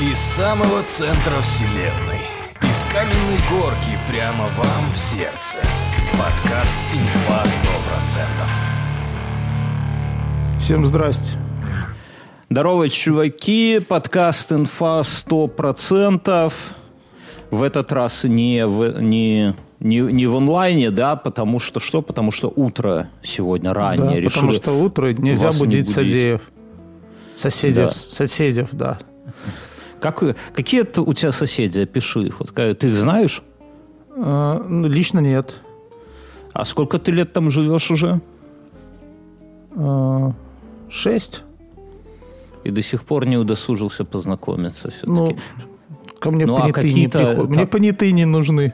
Из самого центра вселенной. Из каменной горки прямо вам в сердце. Подкаст «Инфа 100%». Всем здрасте. Здорово, чуваки. Подкаст «Инфа 100%». В этот раз не в, не, не, не в онлайне, да, потому что что? Потому что утро сегодня раннее. Да, Решили потому что утро нельзя вас не будить будить. садеев. Соседей, Да. соседей, да. Как, какие это у тебя соседи? Опиши их. Вот, ка- ты их знаешь? Э, ну, лично нет. А сколько ты лет там живешь уже? Э, шесть. И до сих пор не удосужился познакомиться все-таки. Ну, ко мне Ну, а понятые не какие-то приходят. Мне понятые не нужны.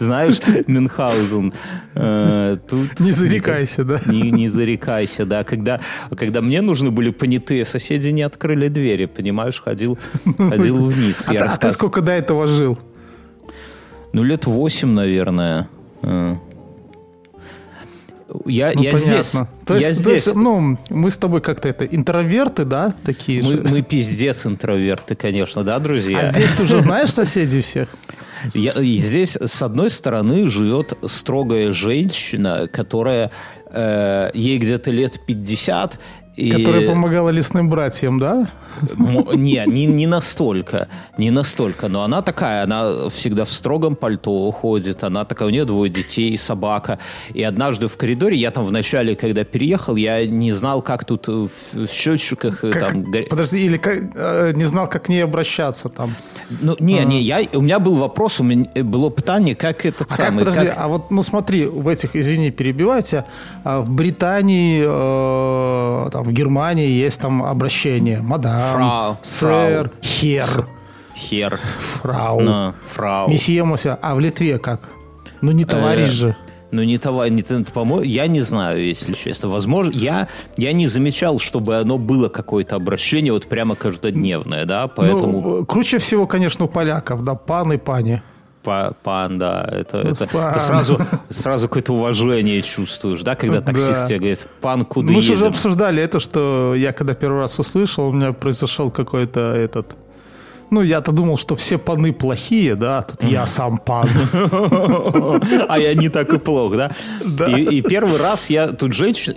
Знаешь, Мюнхгаузен. э, Не зарекайся, да. Не, зарекайся, да. Когда, мне нужны были понятые, соседи не открыли двери, понимаешь, ходил, вниз. А, Я ты- а сколько до этого жил? Ну, лет восемь, наверное. Э. Я, Ну, я здесь. То я есть, то здесь. есть, ну, мы с тобой как-то это, интроверты, да, такие мы, же? мы пиздец интроверты, конечно, да, друзья? А здесь ты уже знаешь соседей всех? Я- и здесь, с одной стороны, живет строгая женщина, которая э, ей где-то лет 50. И, Которая помогала лесным братьям, да? Не, не, не настолько, не настолько, но она такая, она всегда в строгом пальто ходит, она такая, у нее двое детей, собака, и однажды в коридоре, я там вначале, когда переехал, я не знал, как тут в, в счетчиках э, Как- там... Подожди, или как- э, не знал, как к ней обращаться там. Ну, не, не, я, у меня был вопрос, у меня было питание, как этот А как, самый... подожди, как- а вот, ну смотри, в этих, извини, перебивайте, а в Британии, э, там, в Германии есть там обращение. Мадам, Фрау, сэр, фрау. хер, Хер, фрау, на, фрау. месье, мосье. А в Литве как? Ну не товарищ Э, же. Ну, не товар, не по я не знаю, если честно. Возможно, я, я не замечал, чтобы оно было какое-то обращение вот прямо каждодневное, да, поэтому Ну, круче всего, конечно, у поляков, да, пан и пани. Па- пан, да, это, это, пан. это сразу, сразу какое-то уважение чувствуешь, да, когда таксист Да. тебе говорит, пан, куда Мы же уже едем? обсуждали это, что я когда первый раз услышал, у меня произошел какой-то этот... Ну, я-то думал, что все паны плохие, да, а тут я сам пан. А я не так и плохо, да? И, первый раз я тут женщина,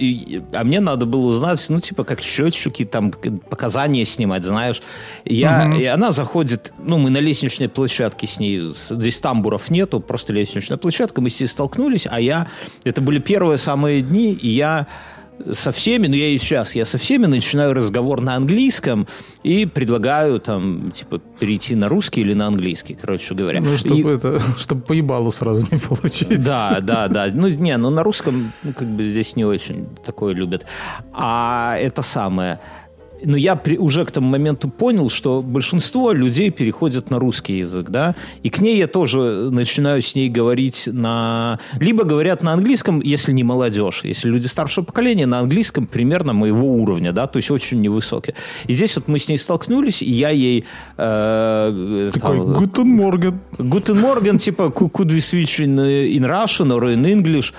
а мне надо было узнать, ну, типа, как счетчики, там, показания снимать, знаешь. И Я, И она заходит, ну, мы на лестничной площадке с ней, здесь тамбуров нету, просто лестничная площадка, мы с ней столкнулись, а я, это были первые самые дни, и я со всеми, ну я и сейчас, я со всеми начинаю разговор на английском и предлагаю там, типа, перейти на русский или на английский, короче говоря. Ну, И- чтобы это, чтобы по ебалу сразу не получить. да, да, да. Ну, не, ну на русском, ну, как бы здесь не очень такое любят. А это самое. Но я при- уже к тому моменту понял, что большинство людей переходят на русский язык, да, и к ней я тоже начинаю с ней говорить на... Либо говорят на английском, если не молодежь, если люди старшего поколения, на английском примерно моего уровня, да, то есть очень невысокий. И здесь вот мы с ней столкнулись, и я ей... э, Такой, там. Guten Morgen, типа, could we switch in, э, in Russian or in English?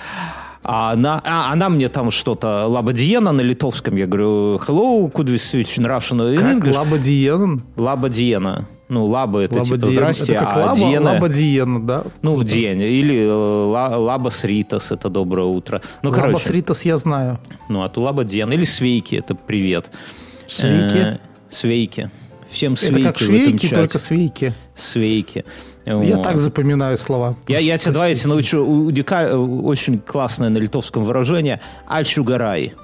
А она, а, она мне там что-то лабадиена на литовском. Я говорю, hello, could we switch in Russian in Как English? Лаба Диен? Лабадиена. Ну, лаба это Лаба типа Диен. здрасте, Это как а Лаба, Диена... Лаба Диен, да? Ну, день. Или э, ла- лабас ритас, это доброе утро. Ну, Лаба короче. Ритас я знаю. Ну, а то лаба Диена. Или свейки, это привет. Свейки? Э, свейки. Всем Это свейки как в этом швейки, только свейки. Свейки. Я Вот. так запоминаю слова. Я, я тебя давайте Простите. научу. У Дика э, очень классное на литовском выражение «ачугарай».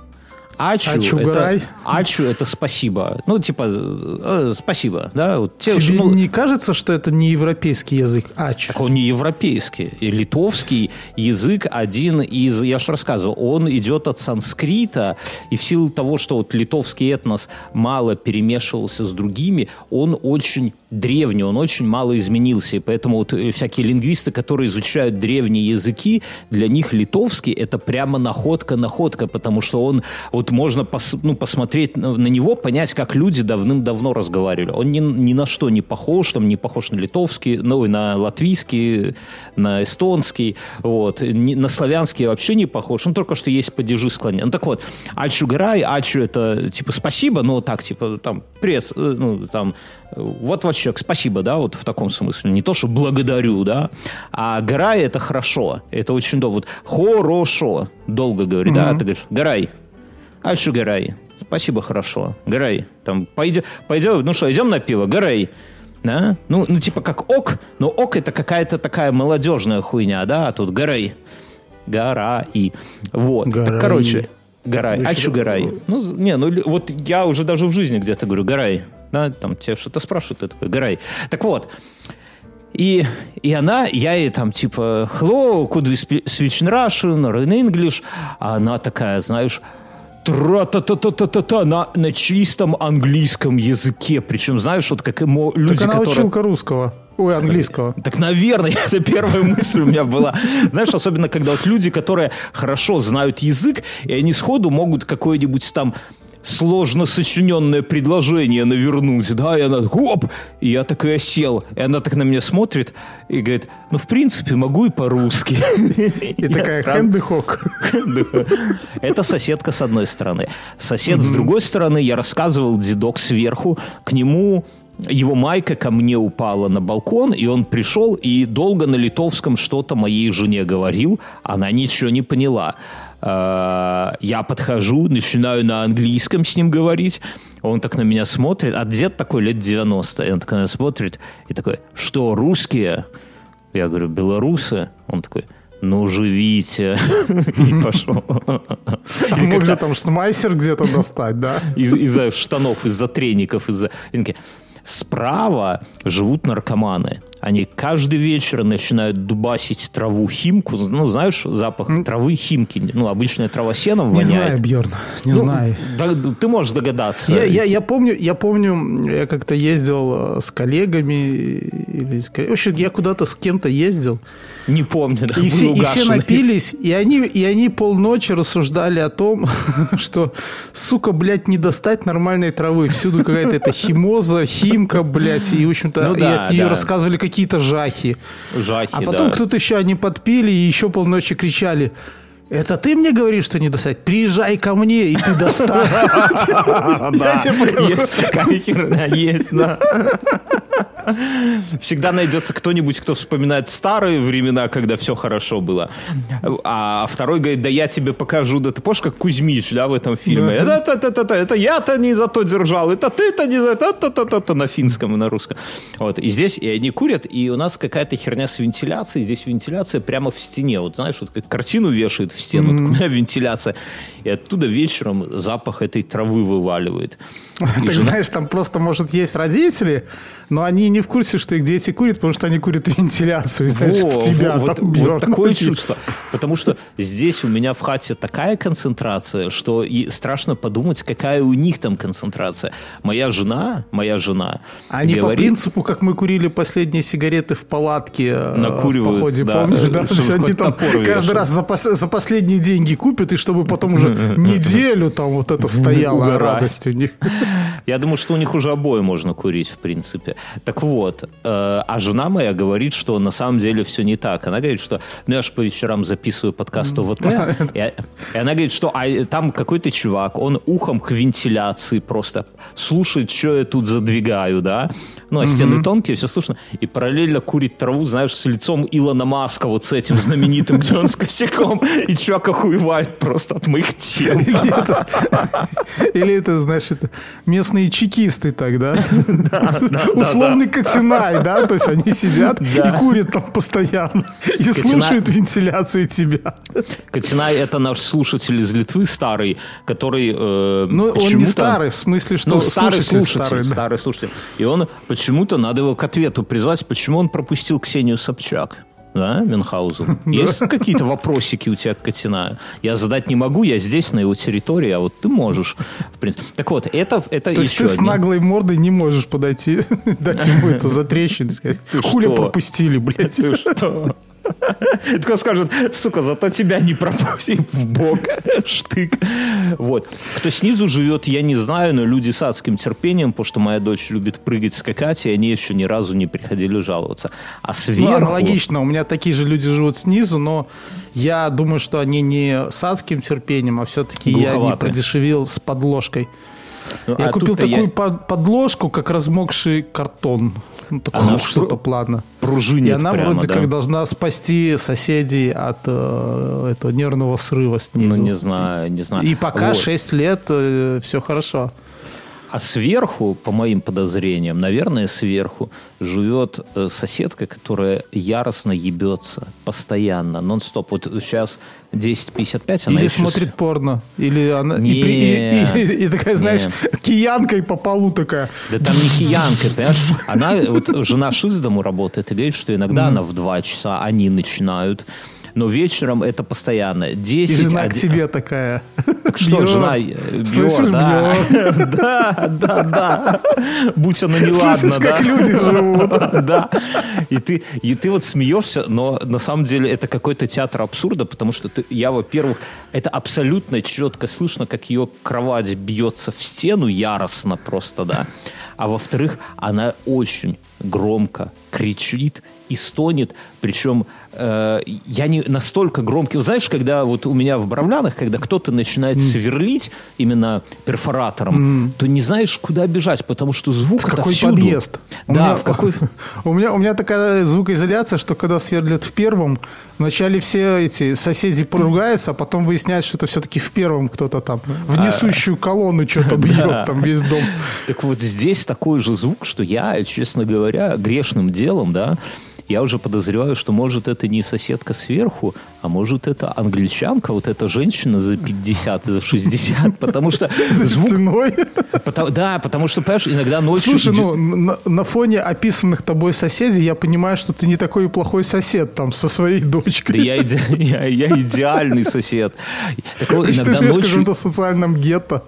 Ачу, Ачугарай? это, ачу это спасибо. Ну, типа, э, спасибо. Да? Вот те, Тебе ну, не кажется, что это не европейский язык? Ач. так он не европейский. И литовский язык один из, я же рассказывал, он идет от санскрита, и в силу того, что вот литовский этнос мало перемешивался с другими, он очень древний, он очень мало изменился, и поэтому вот э, всякие лингвисты, которые изучают древние языки, для них литовский это прямо находка-находка, потому что он, вот можно пос, ну, посмотреть на, на него, понять, как люди давным-давно разговаривали. Он ни, ни на что не похож, там не похож на литовский, ну, и на латвийский, на эстонский, вот, не, на славянский вообще не похож, он только что есть падежи склонения. Ну, так вот, ачу грай, ачу это, типа, спасибо, но так, типа, там, привет, э, ну, там, вот вот человек, спасибо, да, вот в таком смысле. Не то, что благодарю, да, а грай это хорошо, это очень долго. Вот хорошо, долго говорит, mm-hmm. да, ты говоришь, грай, а что грай? Спасибо, хорошо. Грай, там, пойдем, пойдем, ну что, идем на пиво, грай. Да? Ну, ну, типа как ок, но ок это какая-то такая молодежная хуйня, да, а тут горай. Гора и вот. Горай. Так, короче, Гарай. А что Гарай? Ну, не, ну вот я уже даже в жизни где-то говорю Гарай. Да, там тебе что-то спрашивают, ты такой Гарай. Так вот, и, и она, я ей там типа hello, could we switch in Russian or in English? А она такая, знаешь, тра-та-та-та-та-та на, на чистом английском языке. Причем, знаешь, вот как ему люди, так она которые... училка русского. Ой, английского. Так, наверное, это первая мысль у меня была. Знаешь, особенно когда вот люди, которые хорошо знают язык, и они сходу могут какой-нибудь там сложно сочиненное предложение навернуть, да, и она, хоп, и я такой осел, и она так на меня смотрит и говорит, ну, в принципе, могу и по-русски. И такая хэндехок. Это соседка с одной стороны. Сосед с другой стороны, я рассказывал дедок сверху, к нему его майка ко мне упала на балкон, и он пришел и долго на литовском что-то моей жене говорил, она ничего не поняла. Э, я подхожу, начинаю на английском с ним говорить, он так на меня смотрит, а дед такой лет 90, и он так на меня смотрит, и такой, что, русские? Я говорю, белорусы? Он такой, ну, живите. И пошел. А можно там шмайсер где-то достать, да? Из-за штанов, из-за треников, из-за... Справа живут наркоманы. Они каждый вечер начинают дубасить траву химку. Ну, знаешь, запах mm. травы химки. Ну, обычная трава сеном воняет. Не знаю, Бьерн, не ну, знаю. Да, ты можешь догадаться. Я, я, я, помню, я помню, я как-то ездил э, с коллегами. Или с... В общем, я куда-то с кем-то ездил. Не помню, да, и все, и все напились, и они, и они полночи рассуждали о том, что, сука, блядь, не достать нормальной травы. Всюду какая-то эта химоза, химка, блядь. И, в общем-то, ну, да, от нее да. рассказывали какие-то жахи. Жахи, А потом да. кто-то еще они подпили и еще полночи кричали – это ты мне говоришь, что не достать? Приезжай ко мне, и ты достанешь. Да, есть такая херня, есть, да. Всегда найдется кто-нибудь, кто вспоминает старые времена, когда все хорошо было. А второй говорит, да я тебе покажу. Да ты помнишь, как Кузьмич, да, в этом фильме? Это, я-то не за то держал, это ты-то не за то, на финском и на русском. Вот, и здесь и они курят, и у нас какая-то херня с вентиляцией. Здесь вентиляция прямо в стене. Вот знаешь, вот как картину вешают в стену, mm-hmm. такая вентиляция. И оттуда вечером запах этой травы вываливает. Так знаешь, там просто, может, есть родители, но они не в курсе, что их дети курят, потому что они курят вентиляцию. Знаешь, во, в тебя во, там вот, вот такое чувство. Потому что здесь у меня в хате такая концентрация, что и страшно подумать, какая у них там концентрация. Моя жена, моя жена Они говорит, по принципу, как мы курили последние сигареты в палатке э, накуривают, в походе, да, помнишь? Да? Они там каждый раз за, пос, за последние деньги купят, и чтобы потом уже неделю там вот это стояло радость у них. Я думаю, что у них уже обои можно курить, в принципе. Так вот, э, а жена моя говорит, что на самом деле все не так. Она говорит, что ну, я же по вечерам записываю подкаст ОВТ, и, и она говорит, что а, там какой-то чувак, он ухом к вентиляции просто слушает, что я тут задвигаю, да? Ну, а стены тонкие, все слышно. И параллельно курит траву, знаешь, с лицом Илона Маска, вот с этим знаменитым, где он с косяком, и чувак охуевает просто от моих тем. Или это, это местные чекисты тогда. Условный Катинай, да? То есть они сидят и курят там постоянно. И слушают вентиляцию тебя. Катинай это наш слушатель из Литвы старый, который э, Ну, он не старый, в смысле, что ну, старый слушатель. Старый слушатель. И он почему-то, надо его к ответу призвать, почему он пропустил Ксению Собчак. Да, Мюнхгаузен? Есть какие-то вопросики у тебя к Катинаю? Я задать не могу, я здесь, на его территории, а вот ты можешь. В принципе. Так вот, это, это То есть ты с наглой мордой не можешь подойти, дать ему это за трещины, сказать, хули пропустили, блядь. Ты что? Только скажут, сука, зато тебя не пропустим в бок. Штык. Вот. Кто снизу живет, я не знаю, но люди с адским терпением, потому что моя дочь любит прыгать, скакать, и они еще ни разу не приходили жаловаться. А сверху... Ну, аналогично. У меня такие же люди живут снизу, но я думаю, что они не с адским терпением, а все-таки я не продешевил с подложкой. Ну, я а купил такую я... подложку, как размокший картон. Ну, такого что-то плана. Пружинит И она прямо, вроде да? как должна спасти соседей от э, этого нервного срыва снизу. Ну, не знаю, не знаю. И пока вот. 6 лет э, все хорошо. А сверху, по моим подозрениям, наверное, сверху живет э, соседка, которая яростно ебется постоянно, нон-стоп. Вот сейчас 10.55 она Или еще... смотрит порно. Или она... И, и, и, и такая, знаешь, Нет. киянкой по полу такая. Да там не киянка, понимаешь? Она, вот жена Шиздому работает и говорит, что иногда mm. она в 2 часа, они начинают но вечером это постоянно. 10, И жена 1... к тебе такая. Так что, бьет. жена бьет, Слышишь, да. да, да, да. Будь она неладна, Слышишь, да. как люди живут. да. И ты, и ты вот смеешься, но на самом деле это какой-то театр абсурда, потому что ты, я, во-первых, это абсолютно четко слышно, как ее кровать бьется в стену яростно просто, да. А во-вторых, она очень громко кричит и стонет, причем э, я не настолько громкий. Знаешь, когда вот у меня в Бравлянах, когда кто-то начинает mm. сверлить именно перфоратором, mm. то не знаешь, куда бежать, потому что звук в какой всюду. подъезд? Да, у меня, в какой... У меня, у меня такая звукоизоляция, что когда сверлят в первом, вначале все эти соседи поругаются, а потом выясняется, что это все-таки в первом кто-то там в а. несущую колонну что-то бьет там весь дом. Так вот здесь такой же звук, что я, честно говоря, грешным делом, да, я уже подозреваю, что может это не соседка сверху, а может это англичанка, вот эта женщина за 50, за 60, потому что... За стеной? Да, потому что, понимаешь, иногда ночью... Слушай, ну, на, фоне описанных тобой соседей я понимаю, что ты не такой плохой сосед там со своей дочкой. Да я, идеальный сосед. Иногда ночью... в каком-то социальном гетто.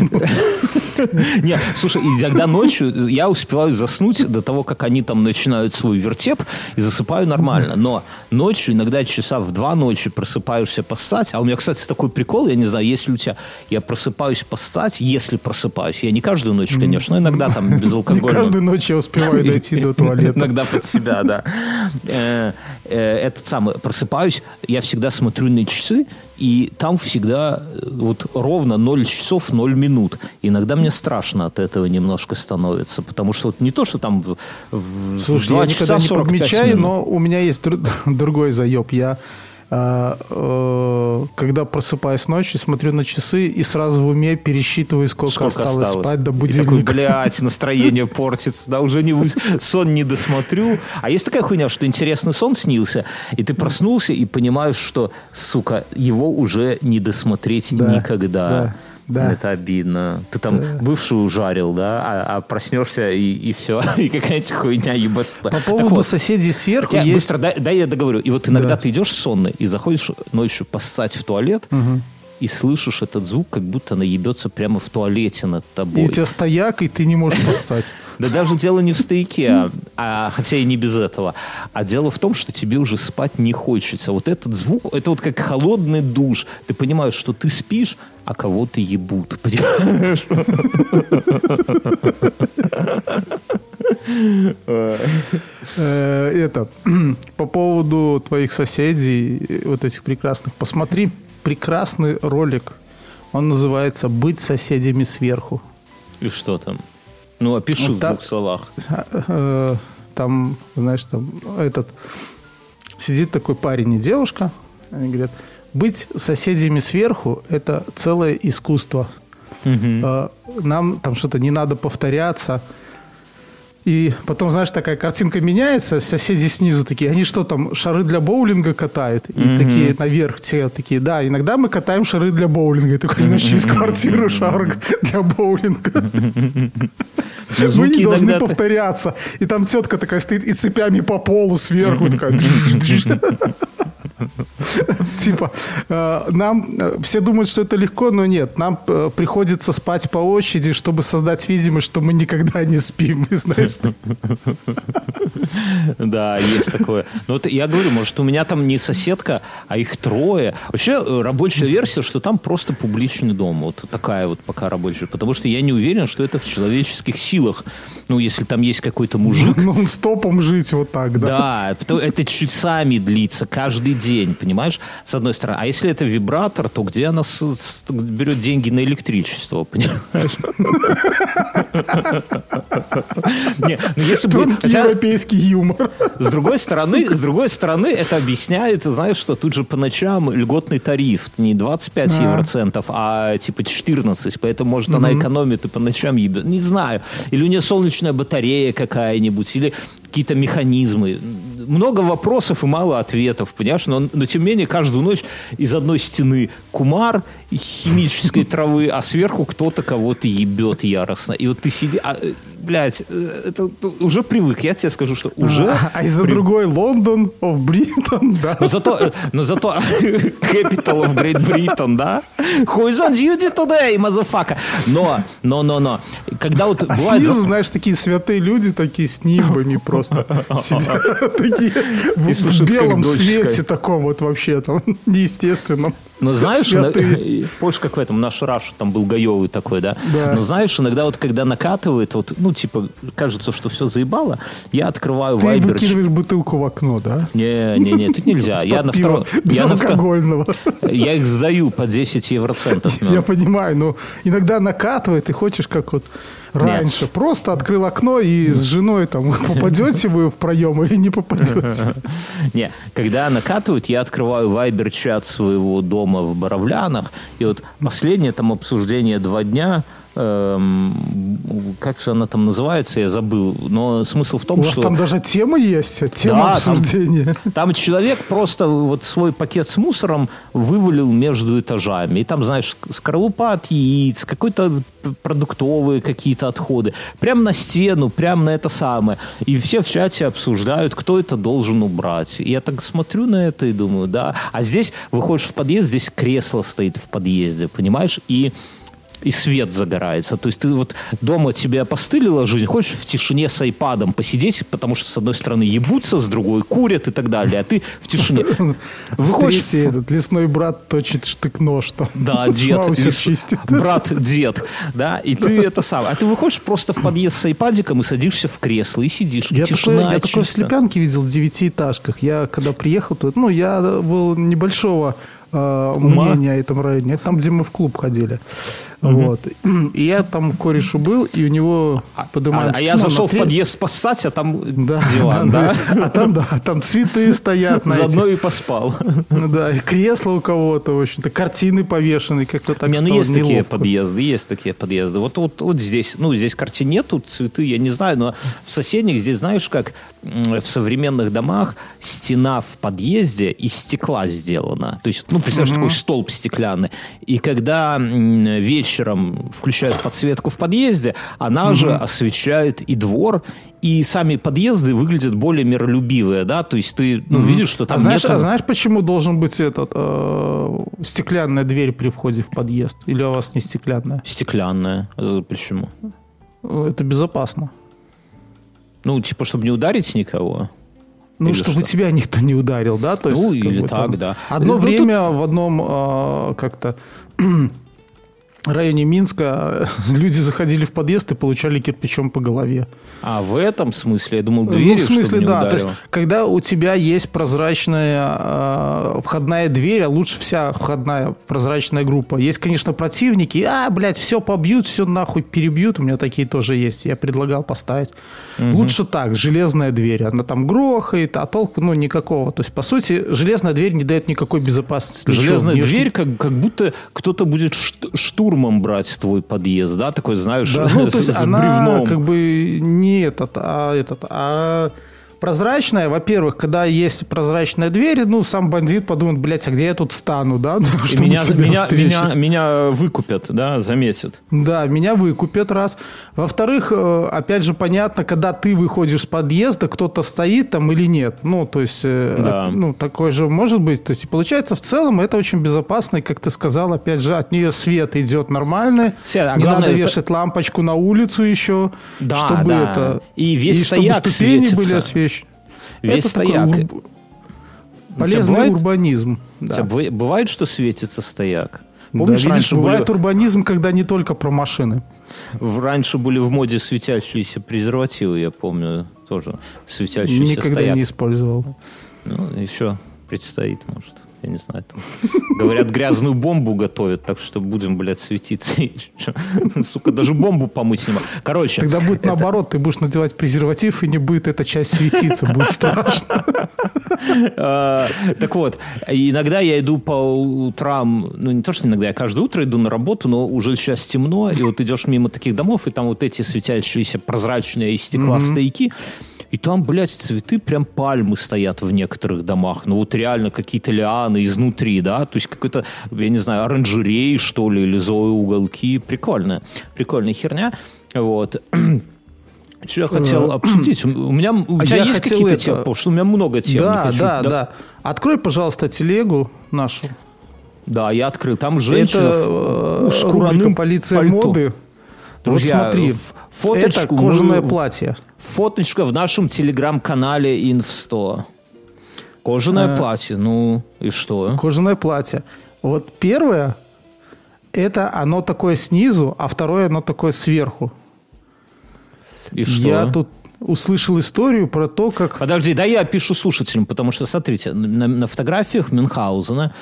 Нет, слушай, иногда ночью я успеваю заснуть до того, как они там начинают свой вертеп, и засыпаю нормально. Но ночью, иногда часа в два ночи просыпаешься поссать. А у меня, кстати, такой прикол, я не знаю, если у тебя... Я просыпаюсь поссать, если просыпаюсь. Я не каждую ночь, конечно, но иногда там без алкоголя. Не каждую ночь я успеваю дойти до туалета. Иногда под себя, да. Э, э, этот самый, просыпаюсь, я всегда смотрю на часы, и там всегда э, вот ровно 0 часов 0 минут. Иногда мне страшно от этого немножко становится, потому что вот не то, что там в, в Слушай, 2 я часа никогда не подмечаю, минут. но у меня есть другой заеб. Я когда просыпаюсь ночью, смотрю на часы и сразу в уме пересчитываю, сколько, сколько осталось, осталось спать до будильника. И такой, блядь, настроение портится, да, уже не сон не досмотрю. А есть такая хуйня, что интересный сон снился, и ты проснулся и понимаешь, что, сука, его уже не досмотреть да, никогда. Да. Да. Это обидно. Ты там да. бывшую ужарил, да, а, а проснешься и, и все, и какая-то хуйня ебать. По поводу вот, соседей сверху есть... Быстро, дай, дай я договорю. И вот иногда да. ты идешь сонный и заходишь ночью поссать в туалет, угу. И слышишь этот звук, как будто она ебется прямо в туалете над тобой. И у тебя стояк, и ты не можешь поссать. Да даже дело не в стояке, а, а, хотя и не без этого. А дело в том, что тебе уже спать не хочется. Вот этот звук, это вот как холодный душ. Ты понимаешь, что ты спишь, а кого-то ебут. Понимаешь? Э, это, по поводу твоих соседей, вот этих прекрасных, посмотри прекрасный ролик. Он называется «Быть соседями сверху». И что там? Ну, опиши в двух словах. Э, там, знаешь, там этот сидит такой парень и девушка. Они говорят, быть соседями сверху – это целое искусство. Угу. Нам там что-то не надо повторяться. И потом, знаешь, такая картинка меняется, соседи снизу такие, они что там, шары для боулинга катают? И mm-hmm. такие наверх те такие, да, иногда мы катаем шары для боулинга. И такой, знаешь, через квартиру шар для боулинга. Мы не должны повторяться. И там тетка такая стоит и цепями по полу сверху такая. Типа, э, нам э, все думают, что это легко, но нет. Нам э, приходится спать по очереди, чтобы создать видимость, что мы никогда не спим. Знаешь? Да, есть такое. Но вот я говорю, может, у меня там не соседка, а их трое. Вообще, рабочая версия, что там просто публичный дом. Вот такая вот пока рабочая. Потому что я не уверен, что это в человеческих силах. Ну, если там есть какой-то мужик. Ну, стопом жить вот так, да? Да, это часами длится, каждый день, понимаешь? С одной стороны. А если это вибратор, то где она с, с, берет деньги на электричество, понимаешь? Не, ну если бы... Европейский юмор. С другой стороны, с другой стороны, это объясняет, знаешь, что тут же по ночам льготный тариф не 25 а. евроцентов, а типа 14, поэтому, может, она экономит и по ночам ебет. Не знаю. Или у нее солнечная батарея какая-нибудь, или какие-то механизмы. Много вопросов и мало ответов, понимаешь? Но, но тем не менее, каждую ночь из одной стены кумар химической травы, а сверху кто-то кого-то ебет яростно. И вот ты сидишь... Блядь, э, это уже привык. Я тебе скажу, что уже... А, а из-за при... другой Лондон of Britain, да? Но зато, э, но зато Capital of Great Britain, да? Who is on duty today, motherfucker? Но, но, но, но. Когда вот а бывает... снизу, знаешь, такие святые люди, такие с нимбами просто сидят. Такие в белом свете таком вот вообще там неестественном. Ну, знаешь, на, помнишь, как в этом наш Раш там был гаевый такой, да? Да. Но знаешь, иногда вот когда накатывает, вот, ну, типа, кажется, что все заебало, я открываю Ты Viber. Ты выкидываешь бутылку в окно, да? Не, не, не, тут нельзя. Я на втором... Я на Я их сдаю по 10 евроцентов. Я понимаю, но иногда накатывает, и хочешь как вот раньше. Нет. Просто открыл окно и с женой там попадете вы в проем или не попадете? Не, когда накатывают, я открываю вайбер-чат своего дома в Боровлянах, и вот последнее там обсуждение два дня – эм, как же она там называется, я забыл. Но смысл в том, У что... У вас там даже тема есть, тема да, обсуждения. Там, там человек просто вот свой пакет с мусором вывалил между этажами. И там, знаешь, скорлупа от яиц, какой-то продуктовые какие-то отходы. Прямо на стену, прямо на это самое. И все в чате обсуждают, кто это должен убрать. И я так смотрю на это и думаю, да. А здесь выходишь в подъезд, здесь кресло стоит в подъезде, понимаешь? И и свет загорается. То есть ты вот дома тебе опостылила жизнь, хочешь в тишине с айпадом посидеть, потому что с одной стороны ебутся, с другой курят и так далее, а ты в тишине. Выходишь... Этот лесной брат точит штык-нож там. Да, дед. Лес... Брат, дед. Да, и ты это сам. А ты выходишь просто в подъезд с айпадиком и садишься в кресло и сидишь. Я такое, я такое в Слепянке видел в девятиэтажках. Я когда приехал, то, ну, я был небольшого э, мнения о этом районе. Это там, где мы в клуб ходили. Угу. Вот. И я там корешу был, и у него поднимаем... А, а я зашел в подъезд спасать, а там да, диван, да? да? А там, да, там цветы стоят. Заодно и поспал. Ну да, и кресло у кого-то, в общем-то, картины повешены, как-то так Не, ну есть неловко. такие подъезды, есть такие подъезды. Вот, вот, вот здесь, ну, здесь картин нет, тут цветы, я не знаю, но в соседних здесь, знаешь, как в современных домах стена в подъезде из стекла сделана. То есть, ну, представляешь, угу. такой столб стеклянный. И когда вечером включают подсветку в подъезде, она угу. же освещает и двор, и сами подъезды выглядят более миролюбивые, да, то есть ты ну, видишь, что там а знаешь, нет... А знаешь, почему должен быть этот э, стеклянная дверь при входе в подъезд? Или у вас не стеклянная? Стеклянная. Почему? Это безопасно. Ну, типа, чтобы не ударить никого? Ну, или чтобы что? тебя никто не ударил, да? То есть, ну, или так, там... да. Одно ну, время тут... в одном э, как-то районе Минска люди заходили в подъезд и получали кирпичом по голове. А в этом смысле? Я думал, двери, Ну, в смысле, да. Ударил. То есть, когда у тебя есть прозрачная э, входная дверь, а лучше вся входная прозрачная группа. Есть, конечно, противники. А, блядь, все побьют, все нахуй перебьют. У меня такие тоже есть. Я предлагал поставить. Угу. Лучше так, железная дверь. Она там грохает, а толку, ну, никакого. То есть, по сути, железная дверь не дает никакой безопасности. Железная дверь, как, как будто кто-то будет штурмом брать твой подъезд, да? Такой, знаешь, да, ну, то есть она бревном. как бы не этот, а этот, а прозрачная, во-первых, когда есть прозрачная дверь, ну, сам бандит подумает, блядь, а где я тут стану, да? И меня, меня, меня, меня выкупят, да, заметят. Да, меня выкупят, раз. Во-вторых, э, опять же, понятно, когда ты выходишь с подъезда, кто-то стоит там или нет. Ну, то есть, э, да. ну, такое же может быть. То есть, получается, в целом, это очень безопасно, и, как ты сказал, опять же, от нее свет идет нормальный. Все, а не главное, надо вешать лампочку на улицу еще, да, чтобы да. это... И весь и стояк чтобы ступени светится. были освещены. Весь это стояк. Такой полезный бывает, урбанизм. Да. Бывает, что светится стояк? Помнишь, да, видишь, бывает были... урбанизм, когда не только про машины. Раньше были в моде светящиеся презервативы, я помню, тоже светящиеся Никогда стояк. не использовал. Ну, еще предстоит, может я не знаю, там, говорят, грязную бомбу готовят, так что будем, блядь, светиться. Сука, даже бомбу помыть не могу. Короче. Тогда будет это... наоборот, ты будешь надевать презерватив, и не будет эта часть светиться, будет страшно. А, так вот, иногда я иду по утрам, ну не то, что иногда, я каждое утро иду на работу, но уже сейчас темно, и вот идешь мимо таких домов, и там вот эти светящиеся прозрачные из стекла стояки, и там, блядь, цветы, прям пальмы стоят в некоторых домах. Ну вот реально какие-то лианы изнутри, да, то есть какой-то, я не знаю, оранжерей, что ли, или зои уголки. Прикольная, прикольная херня. Вот. Что я хотел э, обсудить? У меня у тебя есть какие-то темы? Потому что у меня много тем. Да, да, да. Открой, пожалуйста, телегу нашу. Да, я открыл. Там женщина Это в, э, рубрика «Полиция пальто. моды». Друзья, вот смотри, фоточку это кожаное мы, платье. Фоточка в нашем телеграм-канале Инф100. Кожаное а, платье, ну и что? Кожаное платье. Вот первое, это оно такое снизу, а второе оно такое сверху. И что? Я тут услышал историю про то, как... Подожди, да я опишу слушателям, потому что, смотрите, на, на фотографиях Мюнхгаузена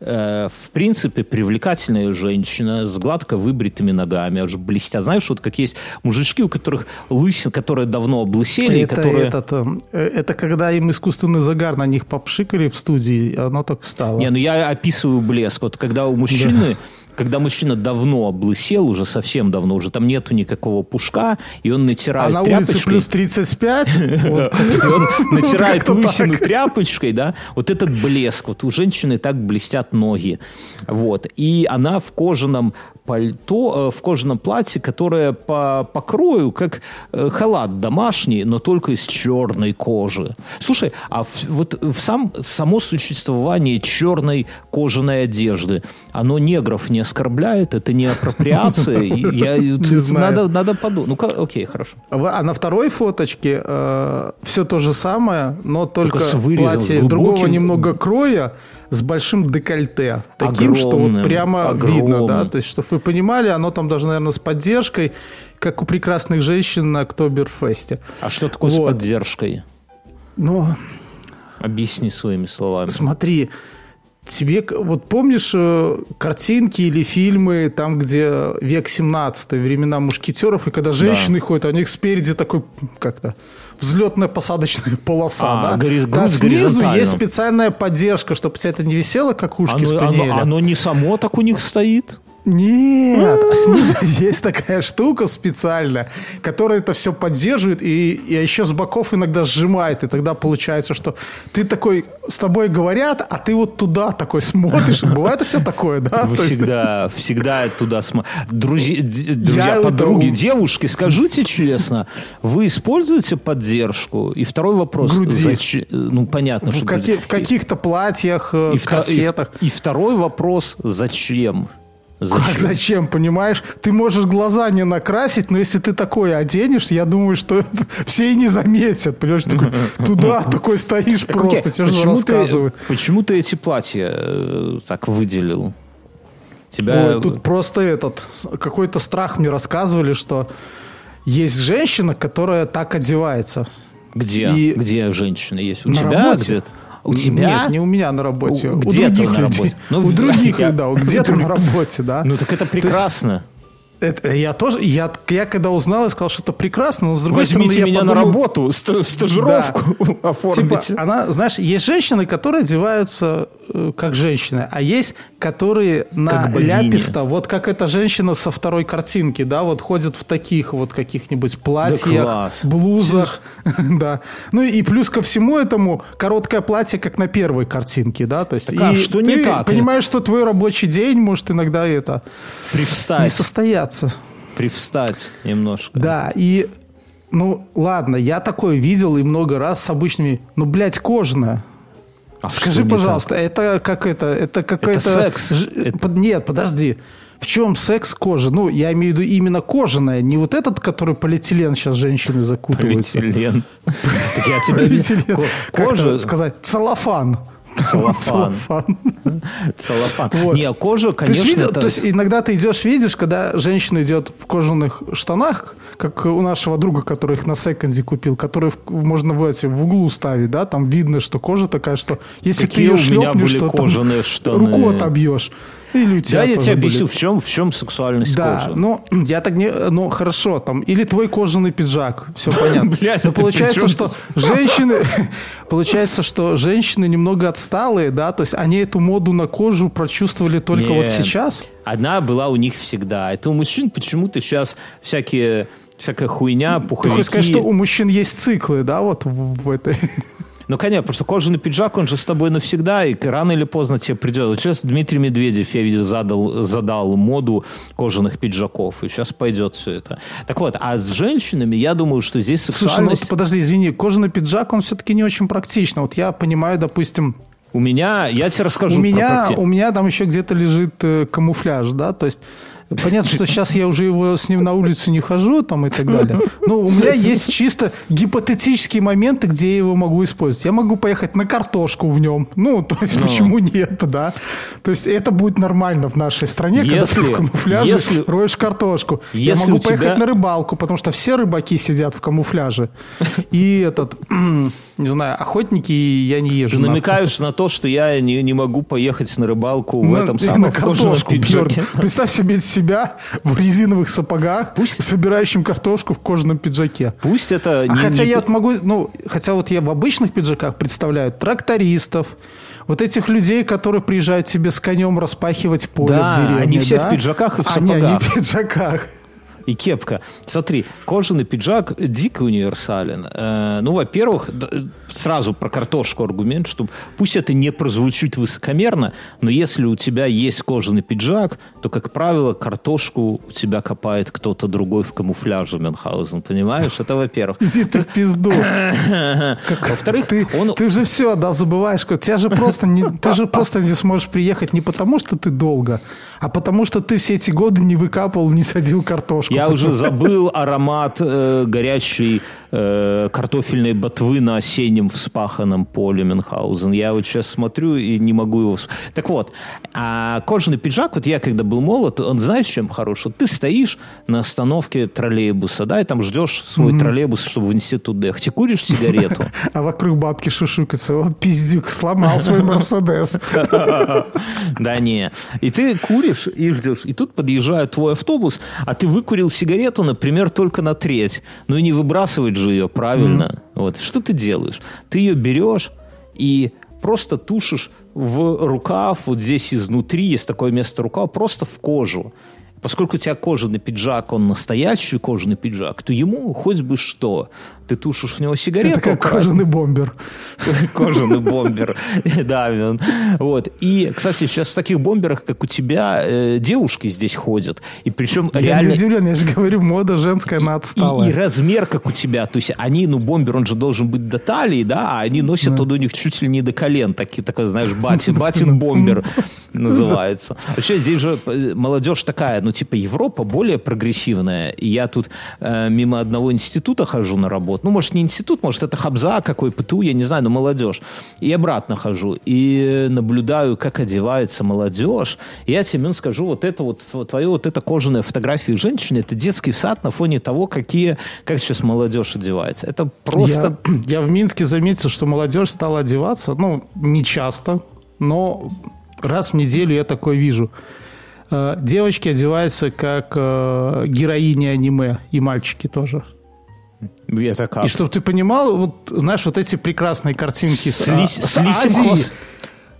э, в принципе привлекательная женщина с гладко выбритыми ногами, аж блестят. Знаешь, вот как есть мужички, у которых лысин, которые давно облысели, это, которые... Этот, э, это когда им искусственный загар на них попшикали в студии, оно так стало. Не, ну я описываю блеск. Вот когда у мужчины... Да когда мужчина давно облысел, уже совсем давно, уже там нету никакого пушка, и он натирает А на улице плюс 35? Он натирает лысину тряпочкой, да, вот этот блеск, вот у женщины так блестят ноги, вот, и она в кожаном пальто, э, в кожаном платье, которое по покрою как э, халат домашний, но только из черной кожи. Слушай, а в, вот в сам, само существование черной кожаной одежды, оно негров не оскорбляет? Это не апроприация? Я, надо, надо подумать. Ну, окей, хорошо. А на второй фоточке э, все то же самое, но только, только с вырезом, платье другого немного кроя, с большим декольте. Таким, огромным, что вот прямо огромным. видно, да. То есть, чтобы вы понимали, оно там даже, наверное, с поддержкой, как у прекрасных женщин на Октоберфесте. А что такое вот. с поддержкой? Ну... Объясни своими словами. Смотри, Тебе, вот помнишь э, картинки или фильмы, там, где век 17 времена мушкетеров, и когда женщины да. ходят, а у них спереди такой, как-то, взлетная посадочная полоса, а, да? Гори- да, снизу есть специальная поддержка, чтобы вся это не висело, как ушки оно, спаниеля. Оно, оно не само так у них стоит? Нет, а снизу есть такая штука специальная, которая это все поддерживает и, и еще с боков иногда сжимает. И тогда получается, что ты такой, с тобой говорят, а ты вот туда такой смотришь. Бывает все такое, да? Всегда, всегда туда смотрите. Друзья, друзья подруги, это... девушки, скажите честно, вы используете поддержку? И второй вопрос. Груди. Зачем? Ну, понятно, в что... Каки, в каких-то платьях, э, и, корсетах. И, и второй вопрос, зачем? Зачем? Как зачем, понимаешь? Ты можешь глаза не накрасить, но если ты такое оденешься, я думаю, что все и не заметят. Понимаешь, такой, туда такой стоишь так, просто, тебе же рассказывают. почему ты эти платья э, так выделил? Тебя... Ой, тут просто этот, какой-то страх мне рассказывали, что есть женщина, которая так одевается. Где? И... Где женщина есть? У на тебя где-то? У тебя? Нет, не у меня на работе. У, где у других на работе? Ну, у других, я... да, где-то на работе, да. Ну, так это прекрасно. Это, я тоже, я, я когда узнал, я сказал, что это прекрасно, но с другой Возьмите стороны, меня подумал, на работу, стажировку да. оформите. Типа, она, знаешь, есть женщины, которые одеваются как женщины, а есть, которые на ляписто, вот как эта женщина со второй картинки, да, вот ходят в таких вот каких-нибудь платьях, да блузах, да. Ну и плюс ко всему этому короткое платье, как на первой картинке, да, то есть так, а и что не так? понимаешь, что твой рабочий день может иногда это Привстать. не состояться. Привстать немножко. Да, и ну, ладно, я такое видел и много раз с обычными, ну, блядь, кожаная. А Скажи, пожалуйста, так? это как это? Это какая-то... Это секс. Ж... Это... Нет, подожди. В чем секс кожи? Ну, я имею в виду именно кожаная, не вот этот, который полиэтилен сейчас женщины закутываются. Полиэтилен. Так я тебе... Кожа... сказать? Целлофан. Целлофан. Целлофан. Вот. Не, кожа, конечно... Ты видел, это... То есть иногда ты идешь, видишь, когда женщина идет в кожаных штанах, как у нашего друга, который их на секонде купил, который можно в, эти, в углу ставить, да, там видно, что кожа такая, что если Какие ты ее шлепнешь, то там штаны. руку отобьешь. Или у тебя да, я тебе объясню, в чем, в чем сексуальность да, кожи. ну, я так не... Ну, хорошо, там, или твой кожаный пиджак, все понятно. Блядь, Но получается, что женщины... Получается, что женщины немного отсталые, да, то есть они эту моду на кожу прочувствовали только вот сейчас? Одна была у них всегда. Это у мужчин почему-то сейчас всякие всякая хуйня, пуховики. Ты хочешь сказать, что у мужчин есть циклы, да, вот в, в этой... Ну, конечно, просто кожаный пиджак, он же с тобой навсегда, и рано или поздно тебе придет. Вот сейчас Дмитрий Медведев, я видел, задал, задал моду кожаных пиджаков, и сейчас пойдет все это. Так вот, а с женщинами, я думаю, что здесь сексуальность... Слушай, ну, вот, подожди, извини, кожаный пиджак, он все-таки не очень практично. Вот я понимаю, допустим, у меня, я тебе расскажу у меня, У меня там еще где-то лежит э, камуфляж, да, то есть Понятно, что сейчас я уже его с ним на улицу не хожу там и так далее. Но у меня есть чисто гипотетические моменты, где я его могу использовать. Я могу поехать на картошку в нем. Ну, то есть, Но. почему нет, да? То есть, это будет нормально в нашей стране, если, когда ты в камуфляже если, роешь картошку. Если я могу поехать тебя... на рыбалку, потому что все рыбаки сидят в камуфляже. И этот не знаю, охотники я не езжу. Ты намекаешь на то, что я не, не могу поехать на рыбалку в этом самом на картошку, Представь себе себя в резиновых сапогах, Пусть... собирающим картошку в кожаном пиджаке. Пусть это... А не, хотя не... я вот могу, ну, хотя вот я в обычных пиджаках представляю трактористов, вот этих людей, которые приезжают тебе с конем распахивать поле да, в деревне. они все да? в пиджаках и в сапогах. Они, они в пиджаках и кепка. Смотри, кожаный пиджак дико универсален. Э, ну, во-первых, сразу про картошку аргумент, что пусть это не прозвучит высокомерно, но если у тебя есть кожаный пиджак, то, как правило, картошку у тебя копает кто-то другой в камуфляже Мюнхгаузен, понимаешь? Это во-первых. Иди ты в пизду. Во-вторых, ты, он... ты же все, да, забываешь. Тебя же просто не, ты же просто не сможешь приехать не потому, что ты долго, а потому что ты все эти годы не выкапывал, не садил картошку. Я уже забыл аромат э, горячей э, картофельной ботвы на осеннем вспаханном поле Мюнхгаузен. Я вот сейчас смотрю и не могу его... Так вот, а кожаный пиджак, вот я когда был молод, он знаешь, чем хорош? Вот ты стоишь на остановке троллейбуса, да, и там ждешь свой mm-hmm. троллейбус, чтобы в институт доехать, и куришь сигарету. А вокруг бабки шушукаются. О, пиздюк, сломал свой Мерседес. Да не. И ты куришь и ждешь. И тут подъезжает твой автобус, а ты выкурил сигарету, например, только на треть. Ну и не выбрасывать же ее, правильно? Mm-hmm. Вот. Что ты делаешь? Ты ее берешь и просто тушишь в рукав, вот здесь изнутри есть такое место рукава, просто в кожу. Поскольку у тебя кожаный пиджак, он настоящий кожаный пиджак, то ему хоть бы что ты тушишь в него сигарету. Это как кожаный бомбер. Кожаный бомбер, да. Вот. И, кстати, сейчас в таких бомберах, как у тебя, э, девушки здесь ходят. И причем я реально... не удивлен, я же говорю, мода женская, она отстала. И, размер, как у тебя. То есть они, ну, бомбер, он же должен быть до талии, да, а они носят он у них чуть ли не до колен. Такие, такой, знаешь, батин, батин бомбер называется. Вообще, здесь же э, молодежь такая, ну, типа, Европа более прогрессивная. И я тут э, мимо одного института хожу на работу, ну, может, не институт, может, это Хабза какой, ПТУ, я не знаю, но молодежь. И обратно хожу. И наблюдаю, как одевается молодежь. И я тебе скажу, вот это вот, твое вот это кожаная фотография женщины, это детский сад на фоне того, какие, как сейчас молодежь одевается. Это просто... Я, я в Минске заметил, что молодежь стала одеваться, ну, не часто, но раз в неделю я такое вижу. Э, девочки одеваются как э, героини аниме, и мальчики тоже. Это как? И чтобы ты понимал, вот, знаешь, вот эти прекрасные картинки с, с, ли, с, с лисим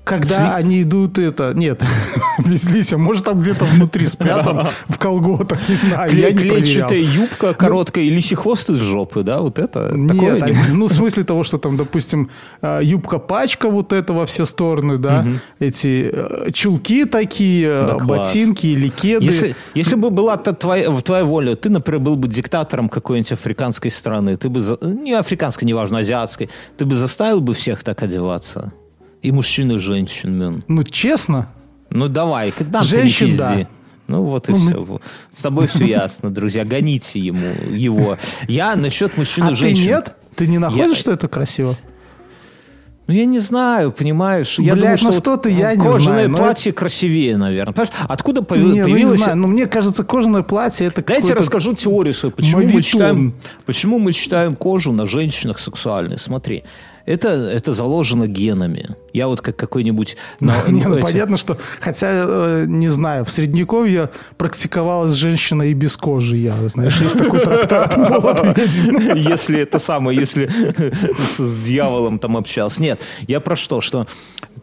когда Сли... они идут это... Нет, везлись, а может там где-то внутри спрятан в колготах, не знаю, Кле- я не Клетчатая юбка ну, короткая ну, и лисий хвост из жопы, да, вот это? Нет, не... ну в смысле того, что там, допустим, а, юбка-пачка вот это во все стороны, да, угу. эти э, чулки такие, да, ботинки или кеды. Если, если бы была твоя, в твоей воле, ты, например, был бы диктатором какой-нибудь африканской страны, ты бы, не африканской, неважно, азиатской, ты бы заставил бы всех так одеваться? И мужчин, и женщин, мен. Ну, честно? Ну, давай, когда Женщин, ты да. Ну вот и ну, все. Мы... С тобой все ясно, друзья. Гоните ему его. Я насчет мужчин и женщин. А ты нет? Ты не находишь, я... что это красиво? Ну, я не знаю, понимаешь. Я Блядь, думаю, ну что ты, я не знаю. Кожаное платье это... красивее, наверное. Понимаешь, откуда появилось... Не, ну, не знаю, но мне кажется, кожаное платье это Дайте расскажу теорию свою. Почему мы, считаем, почему мы считаем кожу на женщинах сексуальной? Смотри, это, это заложено генами. Я вот как какой-нибудь... Но, не, ну, понятно, что... Хотя, э, не знаю, в Средневековье практиковалась женщина и без кожи. Я, знаешь, есть такой трактат Если это самое, если с дьяволом там общался. Нет, я про что? Что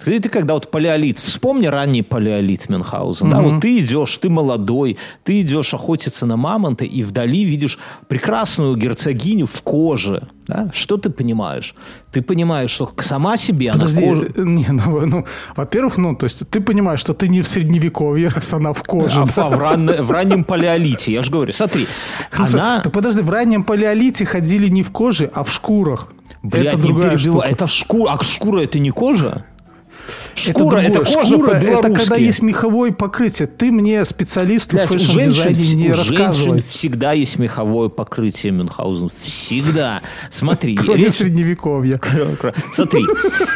ты, ты когда вот палеолит, вспомни ранний палеолит Мюнхгаузен, mm-hmm. да, вот ты идешь, ты молодой, ты идешь охотиться на мамонта, и вдали видишь прекрасную герцогиню в коже, да? Что ты понимаешь? Ты понимаешь, что сама себе Подожди, она кожа... Не, ну, ну, во-первых, ну, то есть ты понимаешь, что ты не в средневековье, раз она в коже. А, да? а в, ран... в раннем палеолите, я же говорю, смотри, Слушай, она... Ты подожди, в раннем палеолите ходили не в коже, а в шкурах. Блядь, это другая штука. Это шкура. А шкура это не кожа? Шкура, это, это кожа Шкура, это когда есть меховое покрытие. Ты мне, специалисту в fashion-дизайне, не рассказывай. Всегда есть меховое покрытие, Мюнхгаузен. Всегда. Смотри. Кроме речь... средневековья. Смотри.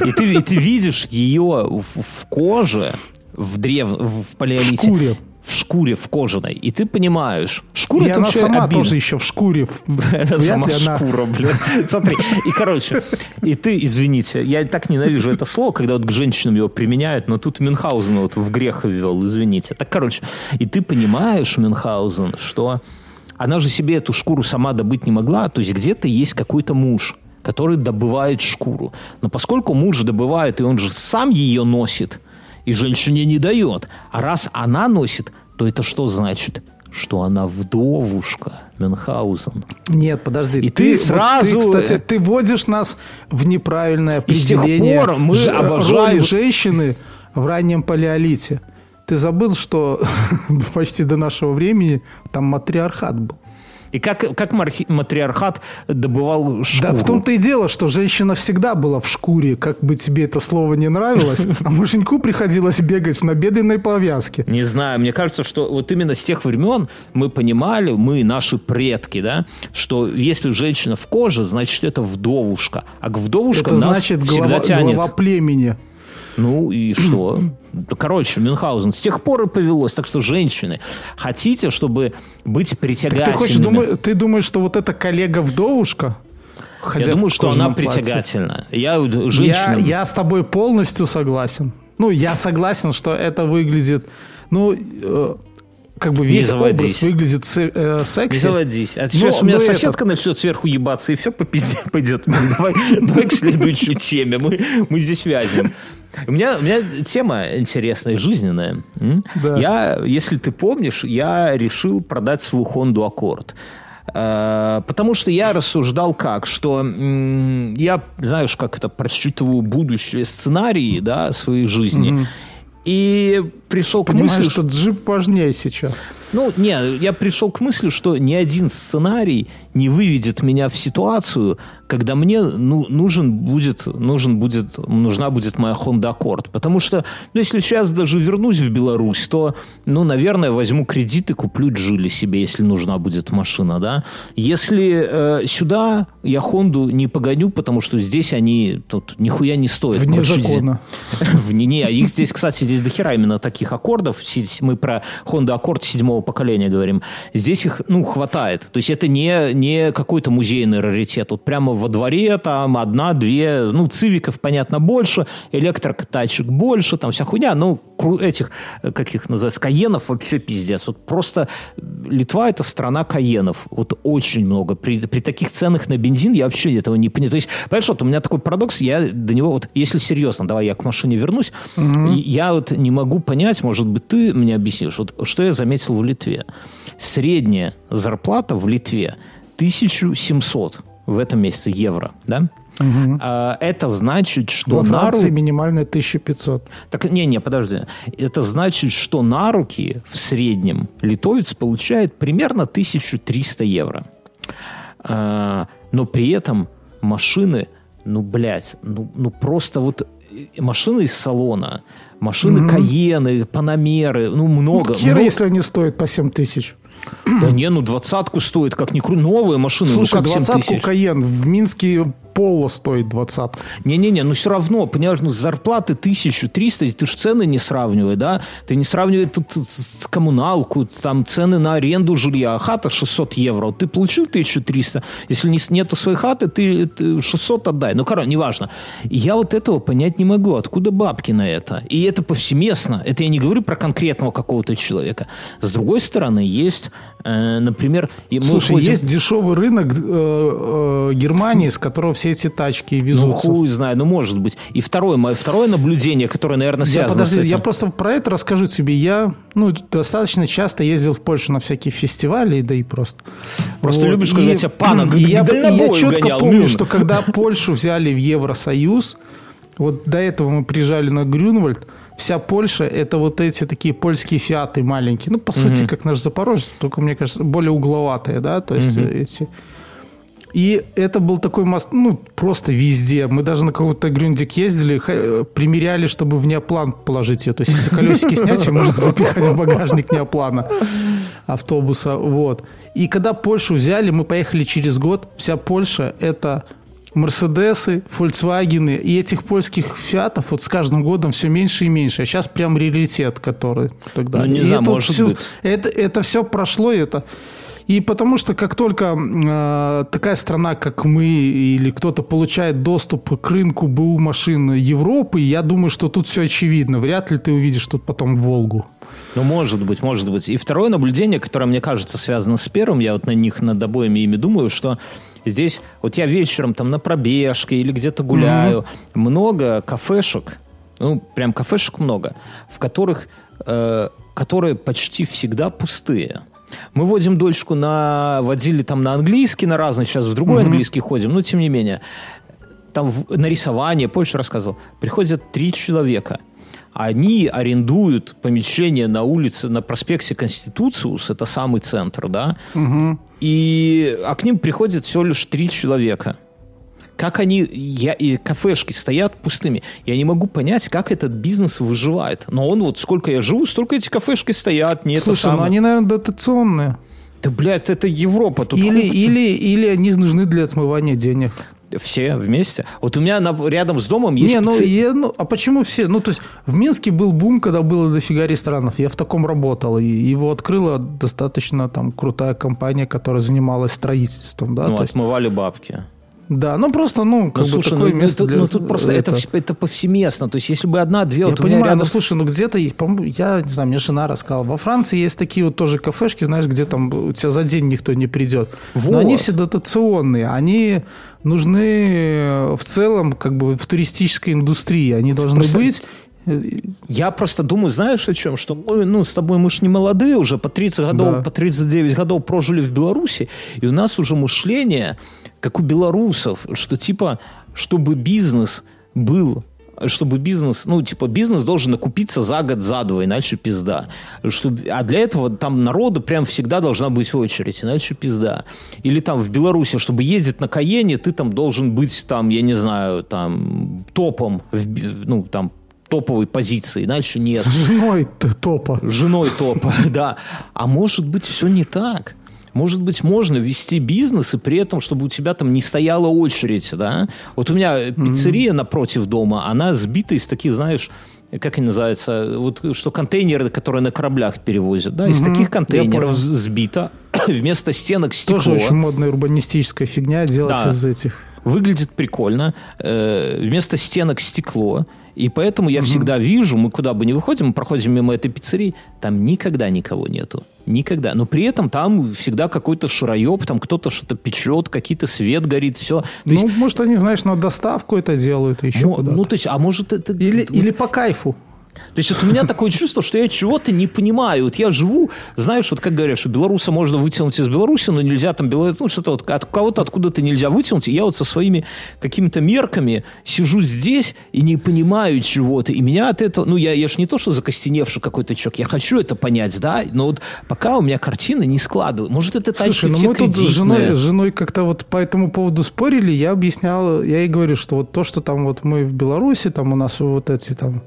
И ты, и ты видишь ее в, в коже, в древ... в палеолите. В шкуре в шкуре, в кожаной. И ты понимаешь, шкура и это она сама обидно. тоже еще в шкуре. Это сама шкура, блядь. Смотри, и короче, и ты, извините, я так ненавижу это слово, когда вот к женщинам его применяют, но тут Мюнхгаузен вот в грех ввел, извините. Так, короче, и ты понимаешь, Мюнхгаузен, что она же себе эту шкуру сама добыть не могла, то есть где-то есть какой-то муж, который добывает шкуру. Но поскольку муж добывает, и он же сам ее носит – и женщине не дает. А раз она носит, то это что значит? что она вдовушка Мюнхгаузен. Нет, подожди. И ты, ты сразу... Вот ты, кстати, ты вводишь нас в неправильное определение и с тех пор мы ж... обожаем... роли женщины в раннем палеолите. Ты забыл, что почти до нашего времени там матриархат был. И как, как матриархат добывал шкуру? Да в том-то и дело, что женщина всегда была в шкуре, как бы тебе это слово не нравилось, а муженьку приходилось бегать в набедренной повязке. Не знаю, мне кажется, что вот именно с тех времен мы понимали, мы, наши предки, да, что если женщина в коже, значит, это вдовушка. А к вдовушкам это нас значит всегда глава, тянет. глава племени. Ну и что? Короче, Мюнхгаузен с тех пор и повелось. Так что, женщины, хотите, чтобы быть притягательными? ты, хочешь, думай, ты думаешь, что вот эта коллега-вдовушка, я думаю, что она притягательна. Я, женщина... я, я с тобой полностью согласен. Ну, я согласен, что это выглядит... Ну, э, как бы весь образ выглядит э, секси. Не заводись. А сейчас но, у меня соседка это... начнет сверху ебаться, и все по пизде пойдет. Давай, давай к следующей теме. Мы, мы здесь вязим. У меня, у меня тема интересная, жизненная. Да. Я, если ты помнишь, я решил продать свою Honda Accord. Э, потому что я рассуждал как, что я, знаешь, как это, просчитываю будущее сценарии да, своей жизни. Mm-hmm. И пришел Понимаешь, к мысли, что джип важнее сейчас. Ну, не, я пришел к мысли, что ни один сценарий не выведет меня в ситуацию, когда мне ну, нужен будет, нужен будет, нужна будет моя Honda Accord. Потому что, ну, если сейчас даже вернусь в Беларусь, то, ну, наверное, возьму кредит и куплю Джили себе, если нужна будет машина, да. Если э, сюда я Хонду не погоню, потому что здесь они тут нихуя не стоят. Вне закона. Вне, не, их здесь, кстати, здесь дохера именно таких аккордов. Мы про Honda Accord седьмого поколения говорим. Здесь их, ну, хватает. То есть это не, не какой-то музейный раритет. Вот прямо во дворе там одна, две, ну, цивиков, понятно, больше, электрокатачек больше, там вся хуйня, ну, этих, как их называют, каенов вообще пиздец. Вот просто Литва это страна каенов. Вот очень много. При, при таких ценах на бензин я вообще этого не понимаю. То есть, понимаешь, вот у меня такой парадокс, я до него, вот если серьезно, давай я к машине вернусь, угу. я вот не могу понять, может быть, ты мне объяснишь, вот что я заметил в Литве. Средняя зарплата в Литве 1700 в этом месяце евро, да? Угу. Это значит, что Во Франции на ру... минимальная 1500. Так, не-не, подожди. Это значит, что на руки в среднем литовец получает примерно 1300 евро. А, но при этом машины, ну, блядь, ну, ну просто вот э, машины из салона, машины mm Каены, Панамеры, ну, много. Ну, хер, много... если они стоят по 7 тысяч. Да не, ну двадцатку стоит, как ни кру... Новая машина, Слушай, ну как двадцатку Каен в Минске Поло стоит двадцатку. Не-не-не, ну все равно, понимаешь, ну зарплаты 1300, ты же цены не сравнивай, да? Ты не сравнивай тут с коммуналку, там цены на аренду жилья. Хата 600 евро, ты получил 1300, если не, нету своей хаты, ты, ты 600 отдай. Ну, короче, неважно. Я вот этого понять не могу, откуда бабки на это. И это повсеместно. Это я не говорю про конкретного какого-то человека. С другой стороны, есть Э, например, Слушай, ходим... есть дешевый рынок э, э, Германии, с которого все эти тачки везут. Ну, хуй знаю, ну, может быть. И второе, мое второе наблюдение, которое, наверное, связано я, подожди, с этим. Я просто про это расскажу тебе. Я ну, достаточно часто ездил в Польшу на всякие фестивали, да и просто. Просто вот. любишь, когда и, тебя пана и я, я четко гонял, помню, мимо. что когда Польшу взяли в Евросоюз, вот до этого мы приезжали на Грюнвальд, вся Польша это вот эти такие польские фиаты маленькие. Ну, по угу. сути, как наш Запорожец, только, мне кажется, более угловатые, да, то есть угу. эти... И это был такой мост, ну, просто везде. Мы даже на какой-то грюндик ездили, примеряли, чтобы в неоплан положить ее. То есть, если колесики снять, ее можно запихать в багажник неоплана автобуса. Вот. И когда Польшу взяли, мы поехали через год. Вся Польша – это Мерседесы, Фольксвагены и этих польских фиатов вот с каждым годом все меньше и меньше. А сейчас прям раритет, который тогда. Ну, не и знаю, это может все, быть. Это, это все прошло, это... И потому что как только э, такая страна, как мы, или кто-то получает доступ к рынку БУ машин Европы, я думаю, что тут все очевидно. Вряд ли ты увидишь тут потом Волгу. Ну, может быть, может быть. И второе наблюдение, которое, мне кажется, связано с первым, я вот на них над обоими ими думаю, что Здесь вот я вечером там на пробежке или где-то гуляю, mm-hmm. много кафешек, ну, прям кафешек много, в которых, э, которые почти всегда пустые. Мы водим дочку на... Водили там на английский, на разный, сейчас в другой mm-hmm. английский ходим, но тем не менее. Там в, на рисование, позже рассказывал, приходят три человека – они арендуют помещение на улице, на проспекте Конституциус, это самый центр, да, угу. и, а к ним приходит всего лишь три человека. Как они, я, и кафешки стоят пустыми. Я не могу понять, как этот бизнес выживает. Но он вот, сколько я живу, столько эти кафешки стоят. Не Слушай, это самое. ну они, наверное, дотационные. Да, блядь, это Европа. Тут или, или, или они нужны для отмывания денег все вместе. Вот у меня на, рядом с домом есть... Не, ну, я, ну, а почему все? Ну, то есть, в Минске был бум, когда было дофига ресторанов. Я в таком работал. И его открыла достаточно там крутая компания, которая занималась строительством. Да? Ну, то отмывали есть... бабки. Да, ну просто, ну, как ну, бы слушай, такое ну, место ну, для... Ну, тут просто это, это, это повсеместно. То есть, если бы одна, две... Я вот понимаю, рядом... но слушай, ну где-то, я не знаю, мне жена рассказала, во Франции есть такие вот тоже кафешки, знаешь, где там у тебя за день никто не придет. Вот. Но они все дотационные, они нужны в целом как бы в туристической индустрии. Они должны просто... быть я просто думаю, знаешь о чем? Что мы, ну, с тобой мы же не молодые уже, по 30 годов, да. по 39 годов прожили в Беларуси, и у нас уже мышление как у белорусов, что типа, чтобы бизнес был чтобы бизнес, ну, типа, бизнес должен окупиться за год, за два, иначе пизда. Чтобы, а для этого там народу прям всегда должна быть очередь, иначе пизда. Или там в Беларуси, чтобы ездить на Каене, ты там должен быть там, я не знаю, там, топом, в, ну, там, топовой позиции, иначе нет. Женой топа. Женой топа, да. А может быть, все не так. Может быть, можно вести бизнес, и при этом, чтобы у тебя там не стояла очередь, да? Вот у меня пиццерия mm-hmm. напротив дома, она сбита из таких, знаешь, как они называются, вот что контейнеры, которые на кораблях перевозят, да, из mm-hmm. таких контейнеров сбито вместо стенок стекло. Тоже очень модная урбанистическая фигня делать да. из этих. Выглядит прикольно. Э, вместо стенок стекло. И поэтому я угу. всегда вижу, мы куда бы ни выходим, мы проходим мимо этой пиццерии, там никогда никого нету. Никогда. Но при этом там всегда какой-то шароеб, там кто-то что-то печет, какие-то свет горит, все. То ну, есть... может, они, знаешь, на доставку это делают еще. Ну, ну, то есть, а может это... Или, или по кайфу. То есть вот у меня такое чувство, что я чего-то не понимаю. Вот я живу, знаешь, вот как говорят, что белоруса можно вытянуть из Беларуси, но нельзя там белорус, ну что-то вот от кого-то откуда-то нельзя вытянуть. И я вот со своими какими-то мерками сижу здесь и не понимаю чего-то. И меня от этого, ну я, я же не то, что закостеневший какой-то человек, я хочу это понять, да, но вот пока у меня картина не складывается. Может, это Слушай, ну мы тут с женой, с женой как-то вот по этому поводу спорили, я объяснял, я ей говорю, что вот то, что там вот мы в Беларуси, там у нас вот эти там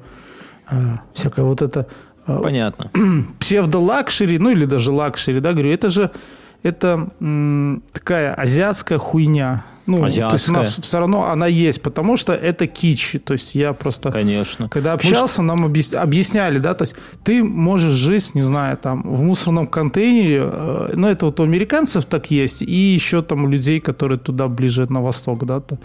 всякое вот это... А, Понятно. Псевдо-luxury, ну или даже luxury, да, говорю, это же это м, такая азиатская хуйня. Ну, Азиатская. то есть у нас все равно она есть, потому что это кич. То есть я просто... Конечно. Когда общался, Может... нам объясняли, да, то есть ты можешь жить, не знаю, там, в мусорном контейнере, э, ну, это вот у американцев так есть, и еще там у людей, которые туда ближе на восток, да, то,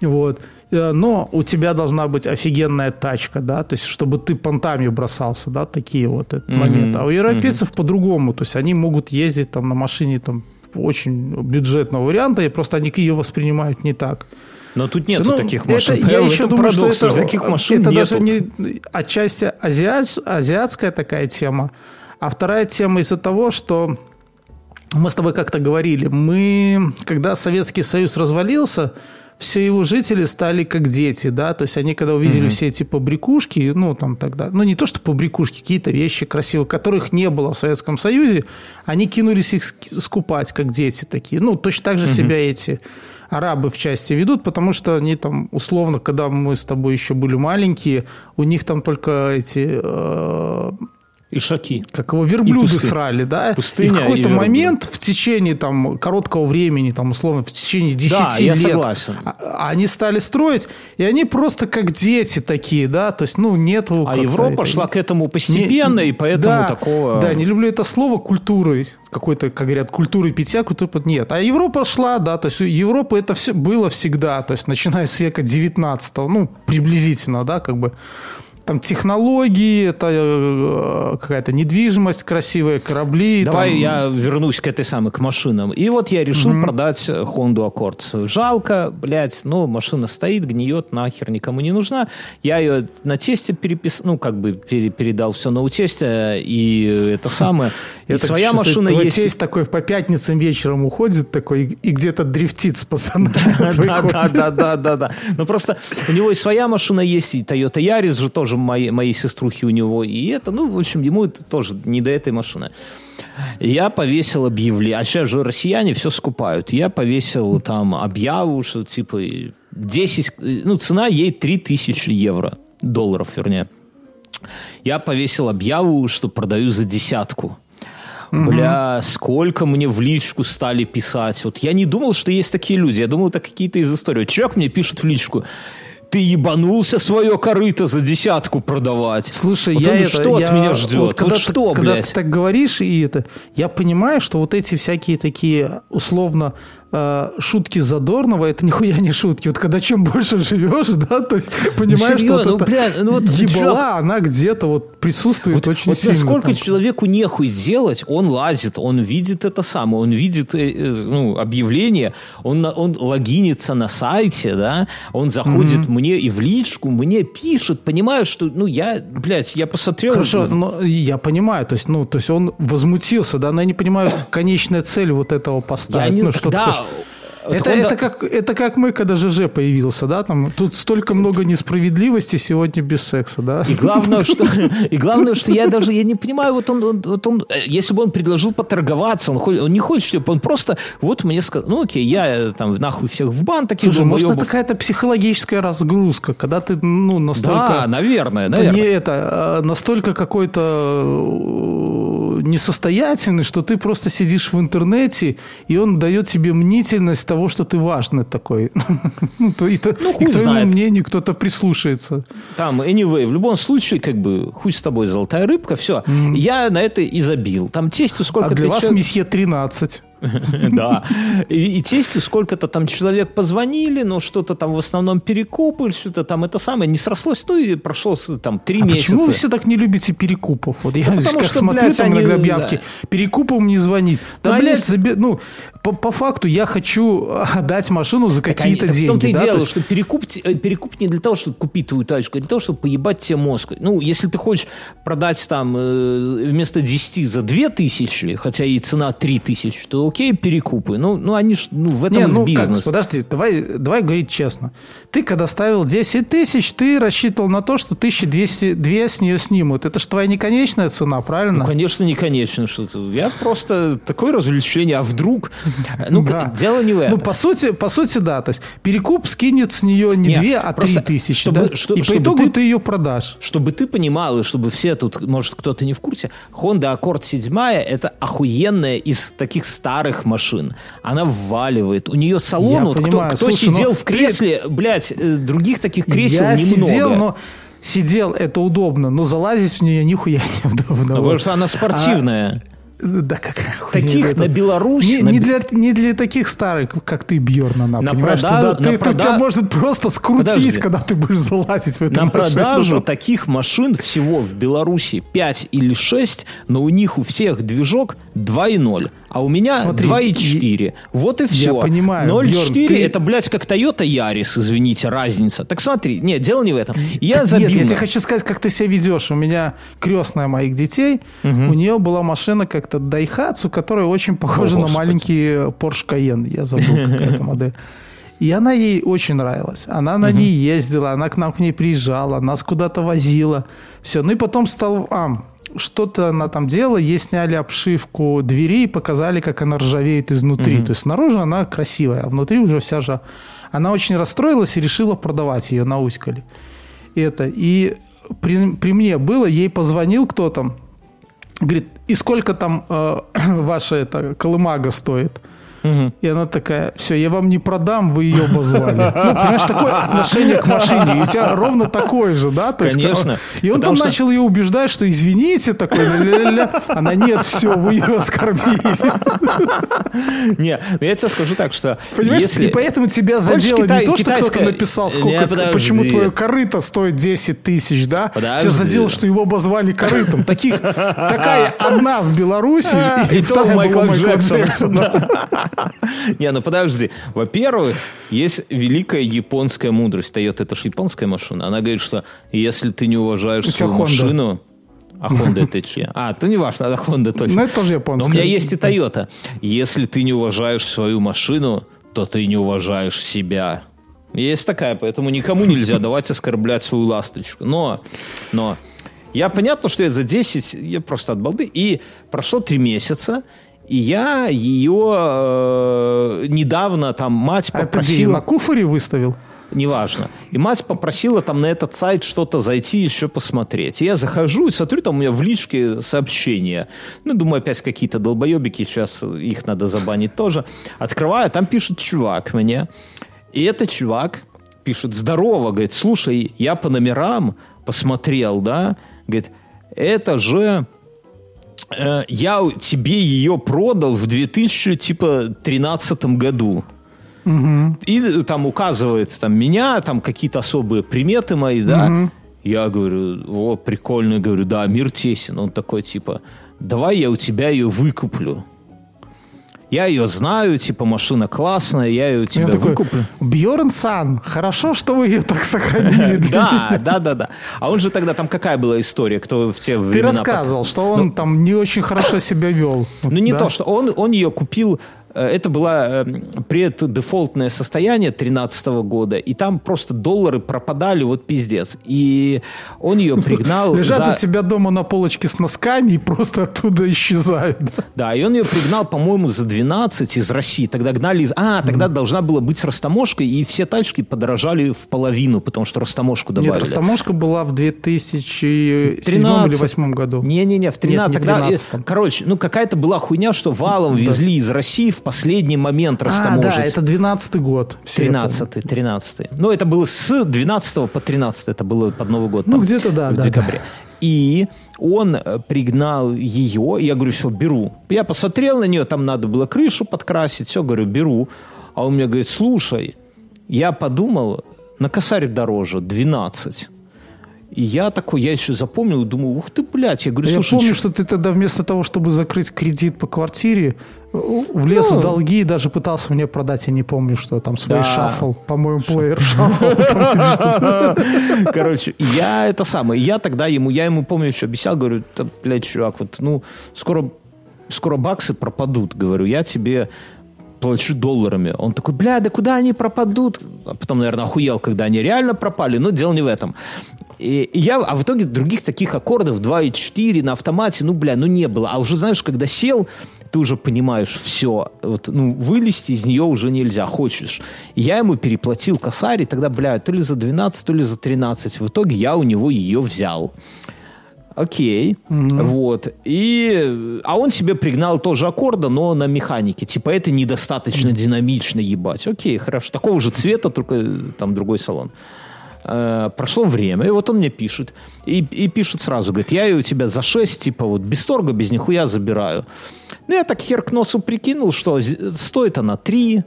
вот. Э, но у тебя должна быть офигенная тачка, да, то есть чтобы ты понтами бросался, да, такие вот mm-hmm. моменты. А у европейцев mm-hmm. по-другому, то есть они могут ездить там на машине там очень бюджетного варианта, и просто они ее воспринимают не так. Но тут нету ну, таких машин. Это, я еще думаю, парадокс, что это, таких машин это нету. даже не отчасти азиат, азиатская такая тема, а вторая тема из-за того, что мы с тобой как-то говорили, мы, когда Советский Союз развалился, все его жители стали как дети, да, то есть они когда увидели угу. все эти побрякушки, ну, там тогда, ну, не то, что побрякушки, какие-то вещи красивые, которых не было в Советском Союзе, они кинулись их скупать, как дети такие. Ну, точно так же угу. себя эти арабы в части ведут, потому что они там, условно, когда мы с тобой еще были маленькие, у них там только эти э, Ишаки. Как его верблюды срали, да? Пустыня и в какой-то момент в течение там короткого времени, там условно в течение 10 да, лет, я согласен. А, они стали строить, и они просто как дети такие, да, то есть, ну, нету... А Европа это... шла к этому постепенно, не, и поэтому да, такого... Да, не люблю это слово культуры, какой-то, как говорят, культуры питья, культуры нет. А Европа шла, да, то есть у Европы это все было всегда, то есть начиная с века 19 ну, приблизительно, да, как бы там технологии, это э, какая-то недвижимость, красивые корабли. Давай там... я вернусь к этой самой, к машинам. И вот я решил mm-hmm. продать Honda Accord. Жалко, блядь, ну, машина стоит, гниет, нахер никому не нужна. Я ее на тесте переписал, ну, как бы передал все на утесте, и это самое. И своя машина есть. тесть такой по пятницам вечером уходит такой и где-то дрифтит с пацанами. Да, да, да, да, да. Но просто у него и своя машина есть, и Toyota Yaris же тоже тоже моей, моей сеструхи у него, и это, ну, в общем, ему это тоже не до этой машины. Я повесил объявление, а сейчас же россияне все скупают. Я повесил там объяву, что типа 10, ну, цена ей 3000 евро, долларов, вернее. Я повесил объяву, что продаю за десятку. Бля, сколько мне в личку стали писать. Вот я не думал, что есть такие люди. Я думал, это какие-то из истории. Человек мне пишет в личку ты ебанулся свое корыто за десятку продавать. Слушай, вот я это, что я, от меня ждет? Вот, когда вот что, ты, блядь? Когда ты так говоришь, и это, я понимаю, что вот эти всякие такие условно шутки Задорнова, это нихуя не шутки. Вот когда чем больше живешь, да, то есть понимаешь, что вот ну, бля, ну, вот ебала, чё? она где-то вот присутствует вот, очень вот сильно. Насколько там. человеку нехуй сделать, он лазит, он видит это самое, он видит э, э, ну, объявление, он, он логинится на сайте, да, он заходит mm-hmm. мне и в личку, мне пишет, понимаешь, что, ну, я, блядь, я посмотрел... Хорошо, но я понимаю, то есть, ну, то есть он возмутился, да, но я не понимаю, конечная цель вот этого поста. Я не, ну, что да, это, он... это, как, это как мы, когда ЖЖ появился, да, там, тут столько много несправедливости сегодня без секса, да. И главное, что, и главное, что я даже, я не понимаю, вот он, он, вот он если бы он предложил поторговаться, он, он не хочет, чтобы он просто, вот мне сказал, ну окей, я там нахуй всех в бан таких. Слушай, может, это какая-то психологическая разгрузка, когда ты, ну, настолько... Да, наверное, наверное. Не это, а настолько какой-то несостоятельный, что ты просто сидишь в интернете, и он дает тебе мнительность того, что ты важный такой. ну, то, и, то, ну, и к твоему мнению кто-то прислушается. Там, anyway, в любом случае, как бы, хуй с тобой, золотая рыбка, все. Mm. Я на это и забил. Там тестю сколько А для вас месье 13. Да. И, и тестю сколько-то там человек позвонили, но что-то там в основном перекупы, что-то там это самое не срослось, ну и прошло там три а месяца. почему вы все так не любите перекупов? Вот я да как что, смотрю блядь, там они, иногда объявки, да. перекупом не звонить. Да, да блядь, заби... ну, по, по факту я хочу отдать машину за какие-то деньги. В том-то и да? дело, есть... что перекуп, э, перекуп не для того, чтобы купить твою тачку, а для того, чтобы поебать тебе мозг. Ну, если ты хочешь продать там э, вместо 10 за 2 тысячи, хотя и цена 3 тысячи, то окей, перекупы. Ну, ну они ж, ну, в этом Не, ну, бизнес. Как? Подожди, давай, давай говорить честно. Ты, когда ставил 10 тысяч, ты рассчитывал на то, что 1200 две с нее снимут. Это же твоя неконечная цена, правильно? Ну, конечно, не конечная. Что -то. Я просто такое развлечение. А вдруг? Ну, да. дело не в этом. Ну, по сути, по сути, да. То есть перекуп скинет с нее не Нет, 2, а 3 тысячи. Чтобы, да? что, И по итогу ты, ты ее продашь. Чтобы ты понимал, и чтобы все тут, может, кто-то не в курсе, Honda Accord 7 это охуенная из таких старых машин. Она вваливает. У нее салон, вот понимаю. кто, кто Слушай, сидел в кресле, ты... блядь, э, других таких кресел я немного. Сидел, но сидел, это удобно, но залазить в нее нихуя неудобно. Ну, потому что она спортивная. А, да какая Таких это? на Беларусь... Не, на... не, для, не для таких старых, как ты, Бьерн, она, на понимаешь? Продажу, Туда, ты, прода... Тебя может просто скрутить, Подожди. когда ты будешь залазить в эту На машину. продажу таких машин всего в Беларуси 5 или 6, но у них у всех движок 2.0 а у меня 2,4. Вот и все. Я понимаю. 0,4 ты... это, блядь, как Toyota Yaris, извините, разница. Так смотри, нет, дело не в этом. Я так забил. Нет, я тебе хочу сказать, как ты себя ведешь. У меня крестная моих детей, угу. у нее была машина как-то Daihatsu, которая очень похожа О, на маленький Porsche Cayenne. Я забыл, какая это модель. И она ей очень нравилась. Она на угу. ней ездила, она к нам к ней приезжала, нас куда-то возила. Все. Ну и потом стал... А, что-то она там делала, ей сняли обшивку двери и показали, как она ржавеет изнутри. Mm-hmm. То есть снаружи она красивая, а внутри уже вся же... Она очень расстроилась и решила продавать ее, науськали. Это. И при, при мне было, ей позвонил кто-то, говорит, и сколько там э, ваша эта колымага стоит? Угу. И она такая, все, я вам не продам, вы ее обозвали. Ну, понимаешь, такое отношение к машине. И у тебя ровно такое же, да? То Конечно. Есть, и он там что... начал ее убеждать, что извините, такой, ля-ля-ля. Она, нет, все, вы ее оскорбили. Не, ну я тебе скажу так, что Понимаешь, если... и поэтому тебя задело Китай, не то, что кто-то написал, сколько, не, почему твое корыто стоит 10 тысяч, да? Подожди. Тебя задело, что его обозвали корытом. Таких, такая одна в Беларуси, и, и вторая Майкл Джексон. Не, ну подожди. Во-первых, есть великая японская мудрость. Toyota это же японская машина. Она говорит, что если ты не уважаешь свою машину... А Honda это че? А, то не важно, а Honda точно. Ну, это тоже японская. Но у меня есть и Toyota. Если ты не уважаешь свою машину, то ты не уважаешь себя. Есть такая, поэтому никому нельзя давать оскорблять свою ласточку. Но, но, я понятно, что я за 10, я просто от балды. И прошло 3 месяца, и я ее э, недавно, там, мать попросила... А на куфоре выставил? неважно. И мать попросила там на этот сайт что-то зайти еще посмотреть. И я захожу и смотрю, там у меня в личке сообщения. Ну, думаю, опять какие-то долбоебики, сейчас их надо забанить тоже. Открываю, там пишет чувак мне. И этот чувак пишет, здорово, говорит, слушай, я по номерам посмотрел, да, говорит, это же я тебе ее продал в 2013 году. Угу. И там указывает там меня, там какие-то особые приметы мои, да. Угу. Я говорю, о, прикольно, говорю, да, мир тесен. Он такой, типа, давай я у тебя ее выкуплю я ее знаю, типа, машина классная, я ее у тебя я выкуплю. Бьорн Сан, хорошо, что вы ее так сохранили. Да, да, да, да. А он же тогда, там какая была история, кто в те времена... Ты рассказывал, что он ну, там не очень хорошо себя вел. Ну, не то, что он, он ее купил это было э, преддефолтное состояние 2013 года, и там просто доллары пропадали, вот пиздец. И он ее пригнал... Лежат за... у тебя дома на полочке с носками и просто оттуда исчезают. Да, и он ее пригнал, по-моему, за 12 из России. Тогда гнали из... А, тогда mm. должна была быть с растаможкой, и все тачки подорожали в половину, потому что растаможку добавили. Нет, растаможка была в 2007 или 2008 году. Не-не-не, в 13 Нет, тогда... 13 Короче, ну какая-то была хуйня, что валом везли из России в последний момент растаможить. А, да, это 12 год. 13-й, 13 Ну, это было с 12 по 13 это было под Новый год. Ну, где-то, да. В да, декабре. Да. И он э, пригнал ее, я говорю, все, беру. Я посмотрел на нее, там надо было крышу подкрасить, все, говорю, беру. А он мне говорит, слушай, я подумал, на косарь дороже, 12. И я такой, я еще запомнил думаю, ух ты, блядь. Я говорю, я слушай... помню, что ты тогда вместо того, чтобы закрыть кредит по квартире, влез ну, в долги и даже пытался мне продать, я не помню, что там, свой да. шаффл, по-моему, плеер шаффл. Короче, я это самое, я тогда ему, я ему, помню, еще обещал, говорю, блядь, чувак, вот, ну, скоро скоро баксы пропадут, говорю, я тебе плачу долларами. Он такой, бля, да куда они пропадут? А потом, наверное, охуел, когда они реально пропали, но дело не в этом. И, я, а в итоге других таких аккордов 2 и 4 на автомате, ну, бля, ну не было. А уже, знаешь, когда сел, ты уже понимаешь, все, вот, ну, вылезти из нее уже нельзя, хочешь. И я ему переплатил косарь, и тогда, бля, то ли за 12, то ли за 13. В итоге я у него ее взял. Окей, mm-hmm. вот. И, а он себе пригнал тоже аккорда, но на механике. Типа это недостаточно mm-hmm. динамично ебать. Окей, хорошо. Такого же цвета, только там другой салон. Э, прошло время, и вот он мне пишет. И, и пишет сразу, говорит, я ее у тебя за 6, типа вот без торга, без нихуя забираю. Ну, я так хер к носу прикинул, что стоит она 3,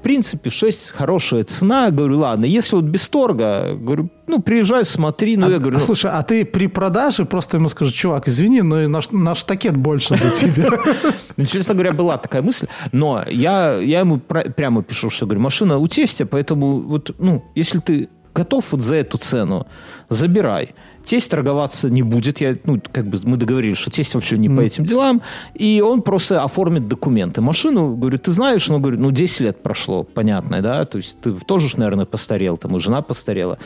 в принципе, 6 хорошая цена. Говорю, ладно, если вот без торга, говорю, ну, приезжай, смотри. Ну, а, я говорю, а, слушай, а ты при продаже просто ему скажешь, чувак, извини, но наш, наш такет больше для тебя. Ну, честно говоря, была такая мысль, но я, я ему прямо пишу, что, говорю, машина у тестя, поэтому вот, ну, если ты готов вот за эту цену, забирай. Тесть торговаться не будет. Я, ну, как бы мы договорились, что тесть вообще не mm. по этим делам. И он просто оформит документы. Машину, говорю, ты знаешь, ну, говорю, ну, 10 лет прошло, понятно, да? То есть ты тоже, наверное, постарел, там и жена постарела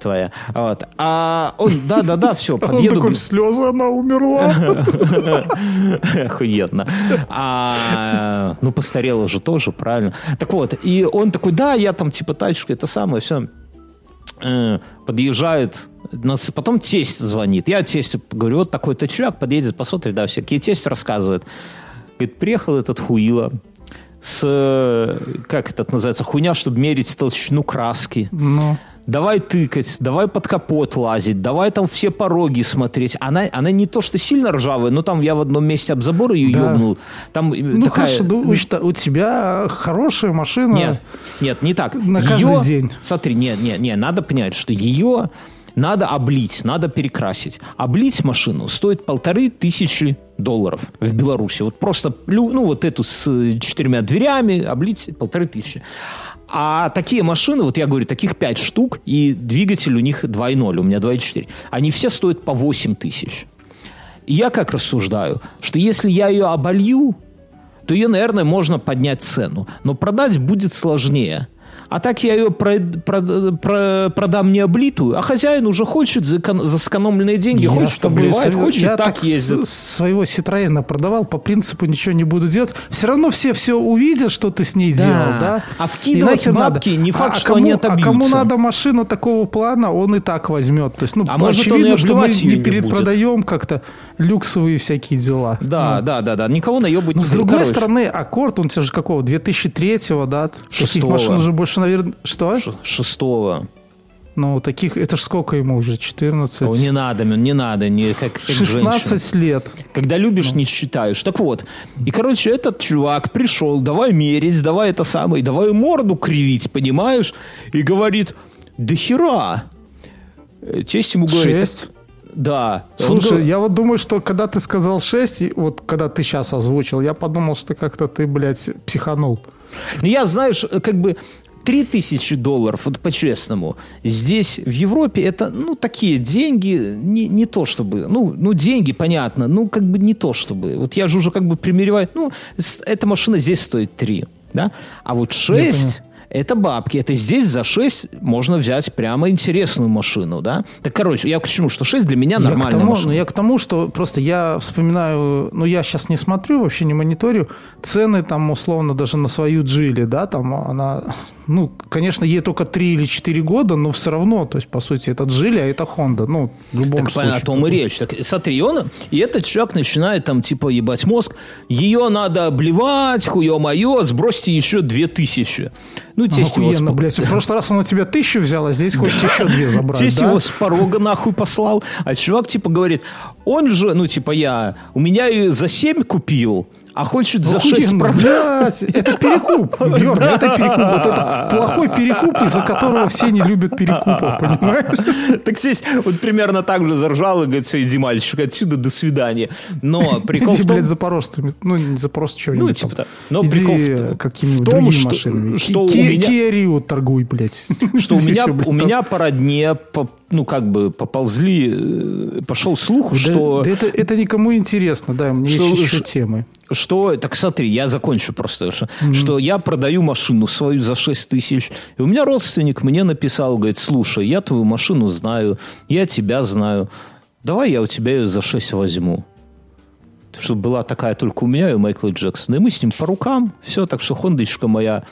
твоя. Вот. А он, да-да-да, все, подъеду. Он такой, слезы, она умерла. Охуенно. А, ну, постарела же тоже, правильно. Так вот, и он такой, да, я там типа тачка, это самое, все Э, подъезжает, нас, потом тесть звонит. Я тестю говорю, вот такой-то человек подъедет, посмотрит, да, все. И тесть рассказывает. Говорит, приехал этот хуила с, как это называется, хуйня, чтобы мерить толщину краски. Ну давай тыкать, давай под капот лазить, давай там все пороги смотреть. Она, она не то, что сильно ржавая, но там я в одном месте об забор ее да. ебнул. Там ну, такая... хорошо, ну, у тебя хорошая машина. Нет, нет, не так. На каждый ее, день. Смотри, нет, нет, нет, надо понять, что ее надо облить, надо перекрасить. Облить машину стоит полторы тысячи долларов в Беларуси. Вот просто, ну, вот эту с четырьмя дверями облить полторы тысячи. А такие машины, вот я говорю, таких 5 штук, и двигатель у них 2.0, у меня 2.4. Они все стоят по 8 тысяч. И я как рассуждаю, что если я ее оболью, то ее, наверное, можно поднять цену. Но продать будет сложнее – а так я ее про, про, про, продам не облитую, а хозяин уже хочет за, за сэкономленные деньги, я хочет обливает, хочет я так, так ездит. своего Ситроена продавал, по принципу ничего не буду делать. Все равно все все увидят, что ты с ней да. делал, да? А вкидывать бабки надо. не факт, а, что кому, они отобьются. А кому надо машину такого плана, он и так возьмет. То есть, ну, а может, очевидно, что мы не перепродаем как-то люксовые всякие дела. Да, ну. да, да, да. Никого наебать Но не с другой короче. стороны, Аккорд, он тебе же какого? 2003-го, да? Таких машин уже больше, наверное... Что? Шестого. Ну, таких, это ж сколько ему уже? 14? О, не надо, не надо, не как, как 16 женщина. лет. Когда любишь, ну. не считаешь. Так вот, и, короче, этот чувак пришел, давай мерить, давай это самое, давай морду кривить, понимаешь? И говорит, да хера. Тесть ему говорит... 6? Да. Слушай, он... я вот думаю, что когда ты сказал 6, и вот когда ты сейчас озвучил, я подумал, что как-то ты, блядь, психанул. Ну, я, знаешь, как бы 3000 долларов, вот по-честному, здесь, в Европе, это, ну, такие деньги, не, не то чтобы, ну, ну, деньги, понятно, ну, как бы не то чтобы. Вот я же уже как бы примеряю, ну, эта машина здесь стоит 3, да, а вот 6 это бабки. Это здесь за 6 можно взять прямо интересную машину, да? Так, короче, я к чему? Что 6 для меня нормальная я к тому, машина. Ну, я к тому, что просто я вспоминаю, ну, я сейчас не смотрю, вообще не мониторю, цены там, условно, даже на свою Джили, да, там она, ну, конечно, ей только 3 или 4 года, но все равно, то есть, по сути, это Джили, а это Honda, ну, в любом так, случае. о том и речь. Так, смотри, он, и этот человек начинает там, типа, ебать мозг, ее надо обливать, хуе-мое, сбросьте еще 2000. Ну, тесть Охуенно, его... блядь. В прошлый раз он у тебя тысячу взял, а здесь хочет еще две забрать, Тесть да? его с порога нахуй послал. А чувак, типа, говорит, он же, ну, типа, я, у меня за 7 купил, а хочет за 6 Охуенно, продать. блядь, это перекуп, Бьерн, это перекуп. Вот это плохой перекуп, из-за которого все не любят перекупов, понимаешь? Так здесь вот примерно так же заржал и говорит, все, иди, мальчик, отсюда, до свидания. Но прикол Иди, в том... блядь, запорожцами. Ну, не запорожцы чего-нибудь Ну, типа там. Но Иди прикол в- какими-нибудь в том, другими что- машинами. что у меня- Kia Rio торгуй, блядь. что у меня, у меня по родне, по- ну, как бы поползли, э, пошел слух, Да- что... да это, это никому интересно, да, меня Что- есть еще ш- темы. Что, так смотри, я закончу просто, что, что я продаю машину свою за 6 тысяч, и у меня родственник мне написал, говорит, слушай, я твою машину знаю, я тебя знаю, давай я у тебя ее за 6 возьму. Чтобы была такая только у меня и у Майкла Джексона. И мы с ним по рукам, все, так что хондочка моя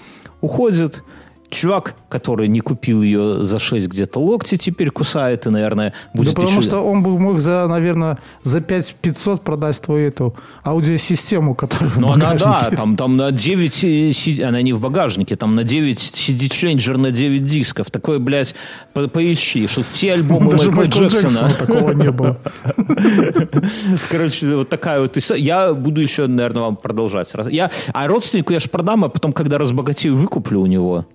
уходит, Чувак, который не купил ее за 6 где-то локти, теперь кусает и, наверное, будет да потому еще... что он бы мог за, наверное, за 5 500 продать твою эту аудиосистему, которая Ну, она, да, там, там на 9, э, она не в багажнике, там на 9 CD-ченджер на 9 дисков. Такое, блядь, по- поищи, что все альбомы Даже Майкла Джексона. Джексона такого не было. Короче, вот такая вот история. Я буду еще, наверное, вам продолжать. Я, а родственнику я же продам, а потом, когда разбогатею, выкуплю у него.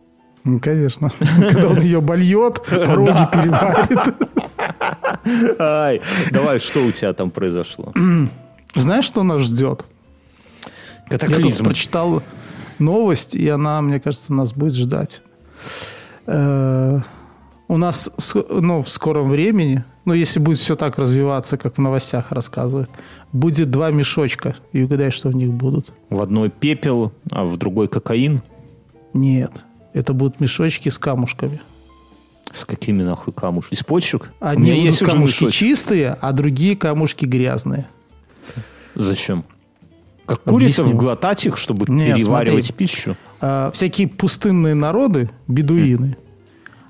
Ну, Конечно. Когда он ее больет, роги переварит. Ай, давай, что у тебя там произошло? Знаешь, что нас ждет? Я тут Катаклизм. прочитал новость, и она, мне кажется, нас будет ждать. Э, У нас ну, в скором времени, ну, если будет все так развиваться, как в новостях рассказывают, будет два мешочка. И угадай, что в них будут. В одной пепел, а в другой кокаин. Нет, это будут мешочки с камушками. С какими нахуй камуш? Из почек? У Одни меня будут есть камушки мешочек. чистые, а другие камушки грязные. Зачем? Как курица вглотать их, чтобы Нет, переваривать смотри. пищу? А, всякие пустынные народы, бедуины,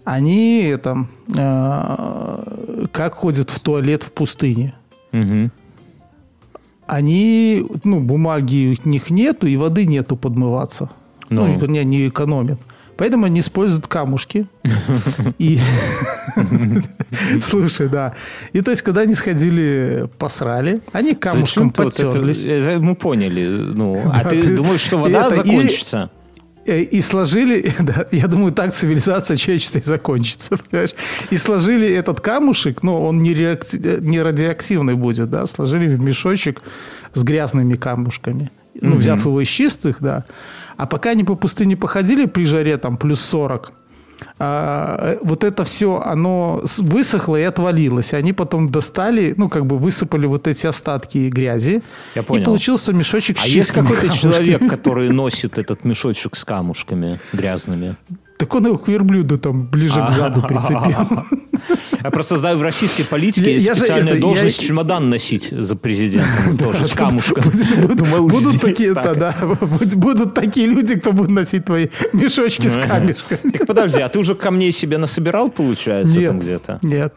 они там а, как ходят в туалет в пустыне. Мгм. Они, ну, бумаги у них нету, и воды нету подмываться. Ну, Ну. вернее, не экономят. Поэтому они используют камушки. И слушай, да. И то есть, когда они сходили, посрали, они камушком это мы поняли. Ну, а ты, думаешь, что вода закончится? Э, И сложили, да, я думаю, так цивилизация человечества и закончится, понимаешь? И сложили этот камушек, ну, он не, реакти- не радиоактивный будет, да, сложили в мешочек с грязными камушками. Ну, взяв его из чистых, да. А пока они по пустыне походили при жаре, там, плюс 40, а, вот это все, оно высохло и отвалилось. Они потом достали, ну, как бы высыпали вот эти остатки грязи. Я понял. И получился мешочек с А есть какой-то человек, который носит этот мешочек с камушками грязными? Так он его к верблюду там ближе к заду прицепил. Я просто знаю, в российской политике есть специальная должность чемодан носить за президентом. Тоже с камушком. Будут такие, так. да, будут такие люди, кто будут носить твои мешочки с камешками. Так подожди, а ты уже камней себе насобирал, получается, там где-то? Нет.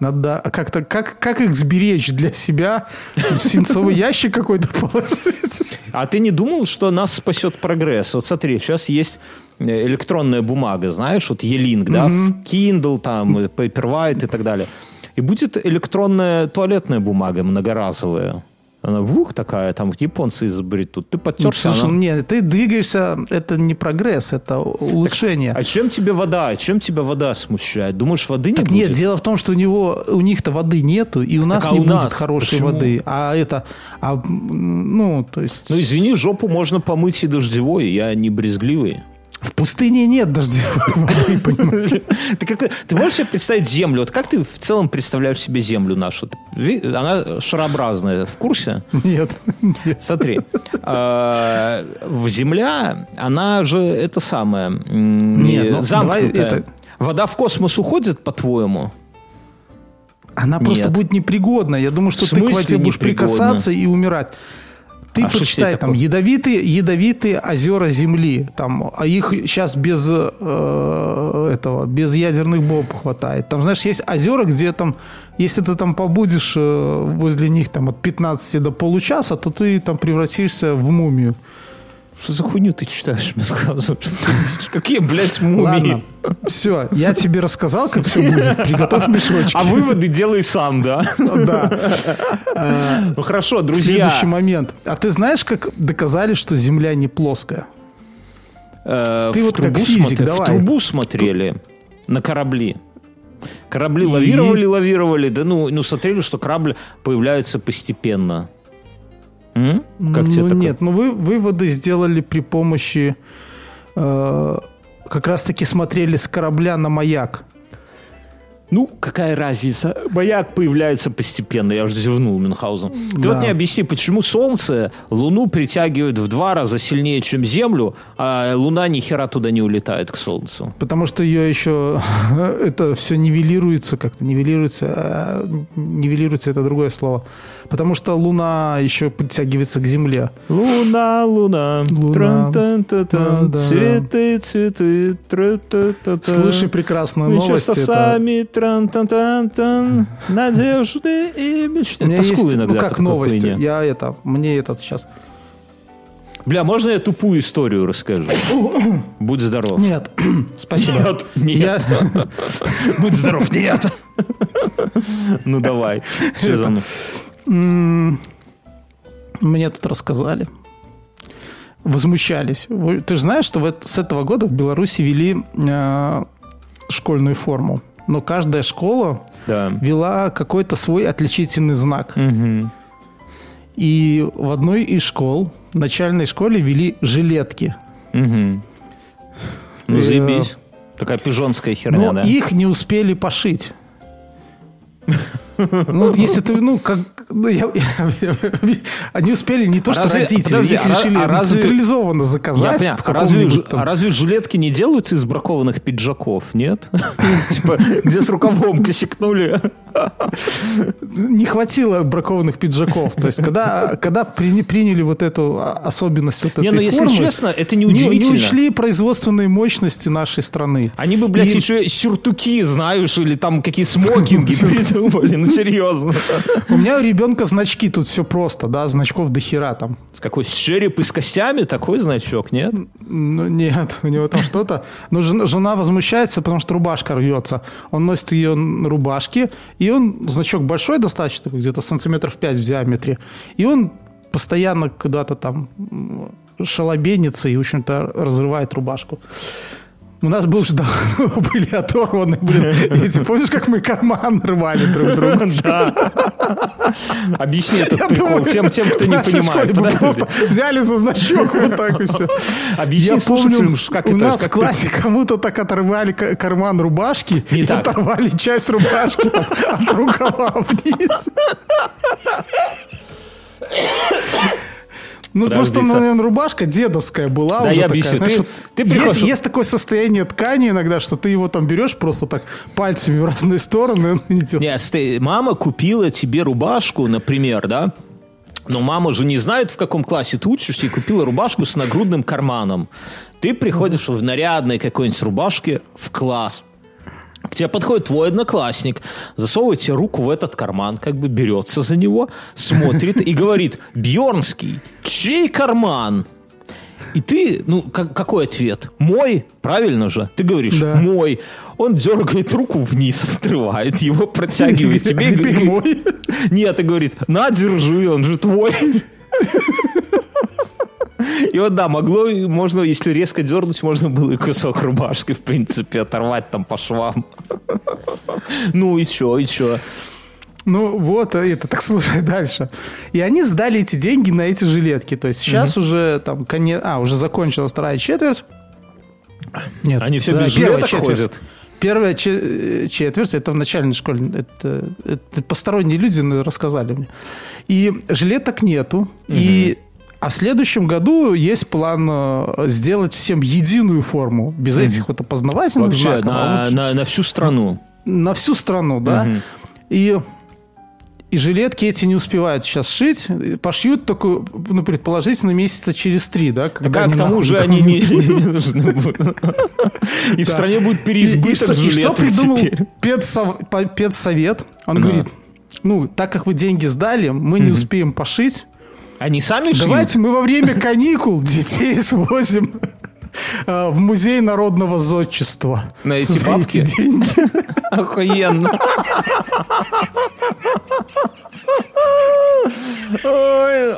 Надо а как-то как, как их сберечь для себя? В Свинцовый ящик какой-то положить? А ты не думал, что нас спасет прогресс? Вот смотри, сейчас есть э, электронная бумага, знаешь, вот E-Link, да, в Kindle, там, Paperwhite и так далее. И будет электронная туалетная бумага многоразовая. Она вух такая, там японцы изобретут. Ты подтерся, Слушай, она- нет, ты двигаешься, это не прогресс, это улучшение. А чем тебе вода? Чем тебя вода смущает? Думаешь, воды не Так будет? нет, дело в том, что у него у них-то воды нету, и у нас а не у будет нас? хорошей Почему? воды. А это, а, ну, то есть. Ну, извини, жопу можно помыть и дождевой, я не брезгливый. В пустыне нет дождевой? Ты, можешь себе представить Землю? Вот как ты в целом представляешь себе Землю нашу? Она шарообразная, в курсе? Нет. Смотри, э, Земля, она же это самое, Нет, ну, замкнутая. Вода в космос уходит, по-твоему? Она просто Нет. будет непригодна. Я думаю, что В ты к воде будешь непригодна? прикасаться и умирать. Ты А почитай, там такое? ядовитые, ядовитые озера Земли, там, а их сейчас без э, этого, без ядерных бомб хватает. Там, знаешь, есть озера, где там, если ты там побудешь э, возле них там от 15 до получаса, то ты там превратишься в мумию. Что за хуйню ты читаешь, читаешь? Какие, блядь, мумии? Ладно, все, я тебе рассказал, как все будет. Приготовь мешочки. А выводы делай сам, да? Да. Ну хорошо, друзья. Следующий момент. А ты знаешь, как доказали, что Земля не плоская? Э, Ты в вот как трубу физик, давай. В трубу смотрели на корабли. Корабли лавировали, лавировали, да ну, ну смотрели, что корабль появляется постепенно. М? Как тебе ну такое? нет, ну вы выводы сделали при помощи э, как раз-таки смотрели с корабля на маяк. Ну, какая разница? Маяк появляется постепенно. Я уже зевнул, Мюнхгаузен. Ты Да. вот мне объясни, почему Солнце Луну притягивает в два раза сильнее, чем Землю, а Луна ни хера туда не улетает к Солнцу? Потому что ее еще это все нивелируется, как-то нивелируется, а, нивелируется это другое слово. Потому что Луна еще притягивается к Земле. Луна, луна, Луна. Да. цветы, цветы. Слыши прекрасную Еще новость. это- сосами, тран-тан-тан-тан, надежды и мечты. У меня Тоскую есть, иногда ну как хуйне. я это, мне этот сейчас. Бля, можно я тупую историю расскажу? Будь здоров. Нет, спасибо. Нет, нет. Я- Будь здоров, нет. Ну давай. Что за ну? Мне тут рассказали. Возмущались. Ты же знаешь, что вот с этого года в Беларуси ввели э, школьную форму. Но каждая школа Да. вела какой-то свой отличительный знак. Мгм. И в одной из школ, в начальной школе, вели жилетки. Мгм. Ну Э, заебись. Такая пижонская херня, Но да? их не успели пошить. Ну, если ты, ну, как... ну, я- они успели не то, что Разве- родители, подожди, их а решили а разве- централизованно Я заказать понял. в А разве, там- а разве жилетки не делаются из бракованных пиджаков, нет? Типа, где с рукавом косякнули. не хватило бракованных пиджаков. То есть, когда, когда при- приняли вот эту особенность вот Не, этой ну если формы, честно, это не, не неудивительно. учли производственные мощности нашей страны. Они бы, блядь, И- еще сюртуки, знаешь, или там какие смокинги придумали, ну серьезно. У меня у ребенка значки тут все просто, да, значков до хера там. Какой череп и с костями, такой значок, нет? Ну, нет, у него там что-то. Но жена, возмущается, потому что рубашка рвется. Он носит ее на рубашке, и он, значок большой достаточно, где-то сантиметров 5 в диаметре. И он постоянно куда-то там шалобенится и, в общем-то, разрывает рубашку. У нас был же давно были оторваны, блин. Эти, помнишь, как мы карман рвали друг другу? Да. Объясни этот прикол тем, тем, кто не понимает. мы просто взяли за значок вот так и все. Объясни слушателям, как у это... нас как в классе кому-то так оторвали карман рубашки и оторвали часть рубашки от рукава вниз. Ну, просто, наверное, рубашка дедовская была Да, уже я такая. объясню. знаешь, Ты- ты есть, приходишь- есть такое состояние ткани иногда, что ты его там берешь просто так пальцами в разные стороны. и идет. Не, стой, мама купила тебе рубашку, например, да? Но мама же не знает, в каком классе ты учишься, и купила рубашку с нагрудным карманом. Ты приходишь в нарядной какой-нибудь рубашке в класс. К тебе подходит твой одноклассник, засовывает тебе руку в этот карман, как бы берется за него, смотрит и говорит, Бьернский, чей карман? И ты, ну, как- какой ответ? Мой, правильно же? Ты говоришь, Да. мой. Он дергает руку вниз, отрывает его, протягивает тебе. и говорит, мой. Нет, и говорит, на, держи, он же твой. И вот да, могло, можно, если резко дернуть, можно было и кусок рубашки, в принципе, оторвать там по швам. Ну и чё, и чё? Ну вот, это так слушай дальше. И они сдали эти деньги на эти жилетки. То есть сейчас уже там конец, а уже закончилась вторая четверть. Нет. Они все Да, без первая жилеток четверть. ходят. Первая че- четверть, это в начальной школе, это, это посторонние люди ну, рассказали мне. И жилеток нету, и а в следующем году есть план э, сделать всем единую форму, без этих вот опознавательных Вообще, знаков, а на, вот на, на всю страну. на всю страну, да. Мгм. И, и жилетки эти не успевают сейчас шить, пошьют только, ну, предположительно, месяца через три, да. Так когда а к тому же они не, не нужны будут. И в стране будет переизбыток и, что, жилеток придумал педсовет? Он говорит, ну, так как вы деньги сдали, мы не успеем пошить. Они сами шьют? Давайте мы во время каникул детей свозим э, в музей народного зодчества. На эти За бабки? деньги. Охуенно.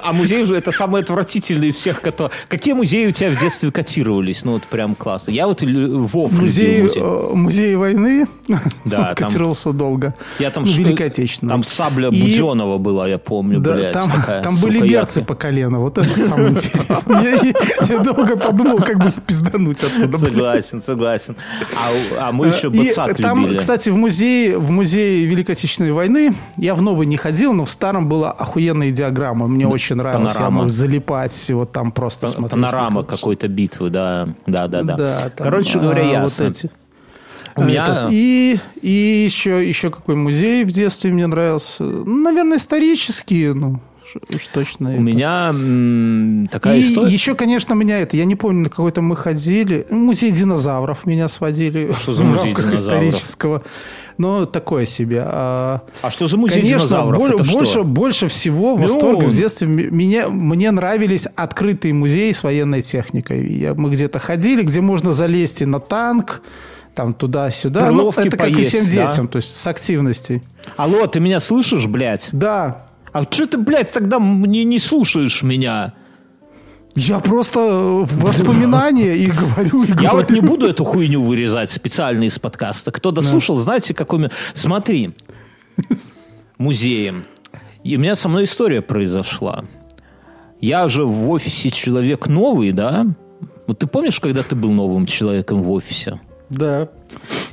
А музей же это самый отвратительный из всех, которые... Какие музеи у тебя в детстве котировались? Ну, вот прям классно. Я вот Вов Музей, э, музей войны Да, вот, там- котировался долго. Я там Ну, ш- Великой Отечественной. Там сабля И- Буденова была, я помню, Да, блядь. там, такая там были берцы по колено. Вот это самое интересное. Я, долго подумал, как бы пиздануть оттуда. Согласен, согласен. А, а мы еще И бацак там, любили. кстати, в музее, в музее Великой Отечественной войны я в новый не ходил, но в старом была охуенная диаграмма. Мне очень нравилось. Я панорама. мог залипать, вот там просто Пан- смотреть. Панорама как- какой-то битвы, да, да, да, да. Да, там, Короче говоря, а, ясно. Вот эти. У меня- Этот. И, и еще, еще какой музей в детстве мне нравился. Ну, наверное, исторические, ну, уж точно. У это. меня такая И история. еще, конечно, меня это, я не помню, на какой-то мы ходили. Музей динозавров меня сводили. Что за в музей рамках динозавров? исторического. Ну, такое себе. А, А что за музей Конечно, динозавров? боль- Это что? больше, больше всего Миллион. восторга в детстве. Меня, мне нравились открытые музеи с военной техникой. Я, мы где-то ходили, где можно залезть и на танк, там туда-сюда. Ну, это как и поесть, всем да? детям, то есть с активностей. Алло, ты меня слышишь, блядь? Да. А что ты, блядь, тогда не, не слушаешь меня? Я просто в воспоминания и говорю, и Я вот говорю. не буду эту хуйню вырезать специально из подкаста. Кто дослушал, знаете, какой... Смотри, музеем. И у меня со мной история произошла. Я же в офисе человек новый, да? Вот ты помнишь, когда ты был новым человеком в офисе? Да.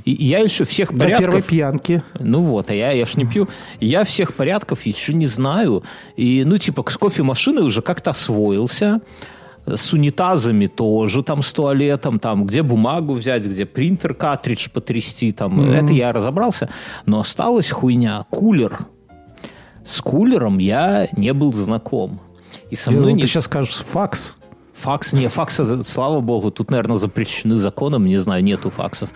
И я еще всех До первой порядков... пьянки. Ну вот, а я, я ж не пью. Я всех порядков еще не знаю. И, ну, типа, с кофемашиной уже как-то освоился. С унитазами тоже, там, с туалетом, там, где бумагу взять, где принтер, картридж потрясти, там. Это я разобрался. Но осталась хуйня. Кулер. С кулером я не был знаком. И со мной думал, не... Ты сейчас скажешь факс. Факс, не, факса, слава богу, тут, наверное, запрещены законом, не знаю, нету факсов.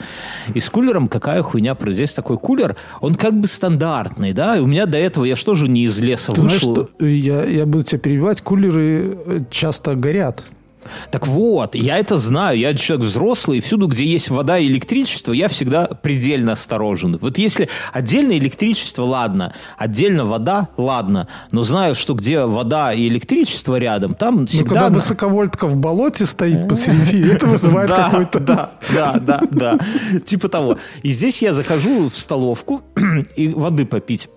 И с кулером какая хуйня? Здесь такой кулер, он как бы стандартный, да, и у меня до этого, я что же не из леса Ты знаешь, вышел. что я, я буду тебя перебивать, кулеры э, часто горят. Так вот, я это знаю, я человек взрослый, и всюду, где есть вода и электричество, я всегда предельно осторожен. Вот если отдельно электричество, ладно, отдельно вода, ладно, но знаю, что где вода и электричество рядом, там Ну, всегда... когда на- высоковольтка в болоте стоит посреди, это вызывает какой-то... Да, да, да, да. Типа того. И здесь я захожу в столовку и воды попить.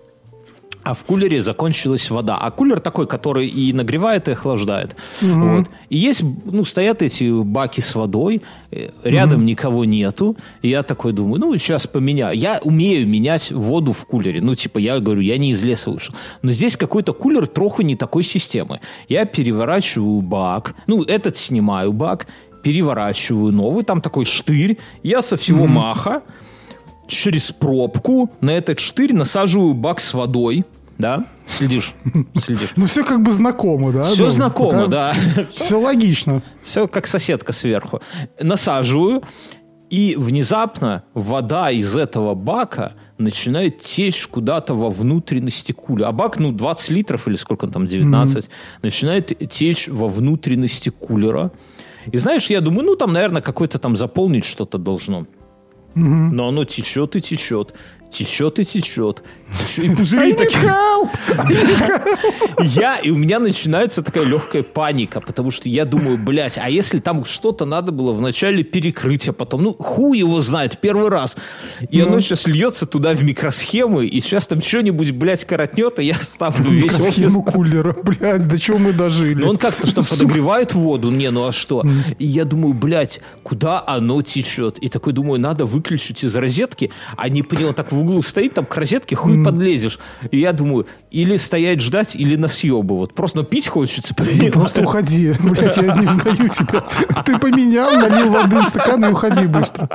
А в кулере закончилась вода. А кулер такой, который и нагревает, и охлаждает. Вот. И есть, ну, стоят эти баки с водой, э, рядом никого нету. И я такой думаю, ну, сейчас поменяю. Я умею менять воду в кулере. Ну, типа, я говорю, я не из леса вышел. Но здесь какой-то кулер троху не такой системы. Я переворачиваю бак, ну, этот снимаю бак, переворачиваю новый, там такой штырь. Я со всего маха через пробку на этот штырь насаживаю бак с водой. Да? Следишь? Следишь. Ну, все как бы знакомо, да? Все Ну, знакомо, да. Все логично. Все как соседка сверху. Насаживаю, и внезапно вода из этого бака начинает течь куда-то во внутренности куля. А бак, ну, 20 литров или сколько он там, 19, начинает течь во внутренности кулера. И знаешь, я думаю, ну, там, наверное, какой-то там заполнить что-то должно. Но оно течет и течет. Течет и течет. Течет, и пузыри такие. Я, и у меня начинается такая легкая паника, потому что я думаю, блядь, а если там что-то надо было вначале перекрыть, а потом, ну, хуй его знает, первый раз. И ну. оно сейчас льется туда в микросхемы, и сейчас там что-нибудь, блядь, коротнет, и я ставлю весь офис. кулера, блядь, до чего мы дожили. Ну, он как-то что подогревает воду, не, ну а что? И я думаю, блядь, куда оно течет? И такой думаю, надо выключить из розетки, а не понял, так в углу стоит, там к розетке хуй mm. подлезешь. И я думаю, или стоять ждать, или на съебывать. Просто ну, пить хочется. Ну, просто уходи. Блять, я не узнаю тебя. Ты поменял, налил воды в стакан и уходи быстро.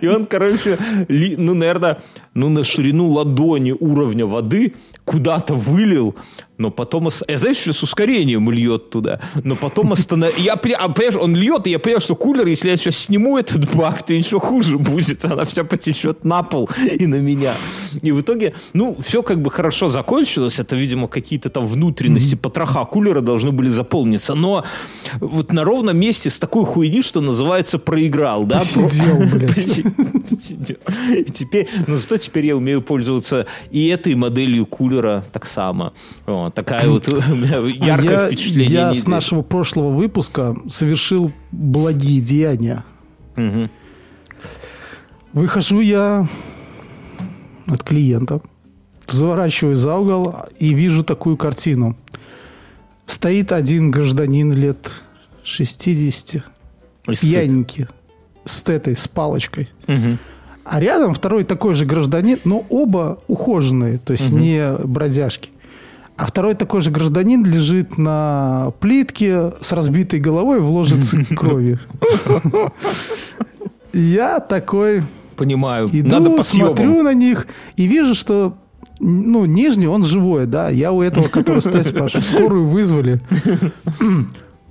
И он, короче, ну, наверное, ну, на ширину ладони уровня воды куда-то вылил, но потом... Я, знаешь, что с ускорением льет туда, но потом остановил... Я, а, понимаешь, он льет, и я понимаю, что кулер, если я сейчас сниму этот бак, то еще хуже будет. Она вся потечет на пол и на меня. И в итоге, ну, все как бы хорошо закончилось. Это, видимо, какие-то там внутренности, потроха кулера должны были заполниться. Но вот на ровном месте с такой хуйни, что называется, проиграл, да? Посидел, блядь. Теперь, но зато теперь я умею пользоваться и этой моделью кулера так само. Вот такая вот яркое я, впечатление. Я с нашего прошлого выпуска совершил благие деяния. Угу. Выхожу я от клиента, заворачиваю за угол и вижу такую картину. Стоит один гражданин лет 60, пьяненький, с этой, с палочкой. Угу. А рядом второй такой же гражданин, но оба ухоженные, то есть угу. не бродяжки. А второй такой же гражданин лежит на плитке с разбитой головой в лужице крови. Я такой... Понимаю. Иду, Надо смотрю на них и вижу, что ну, нижний, он живой, да. Я у этого, который стоит, спрашиваю, скорую вызвали.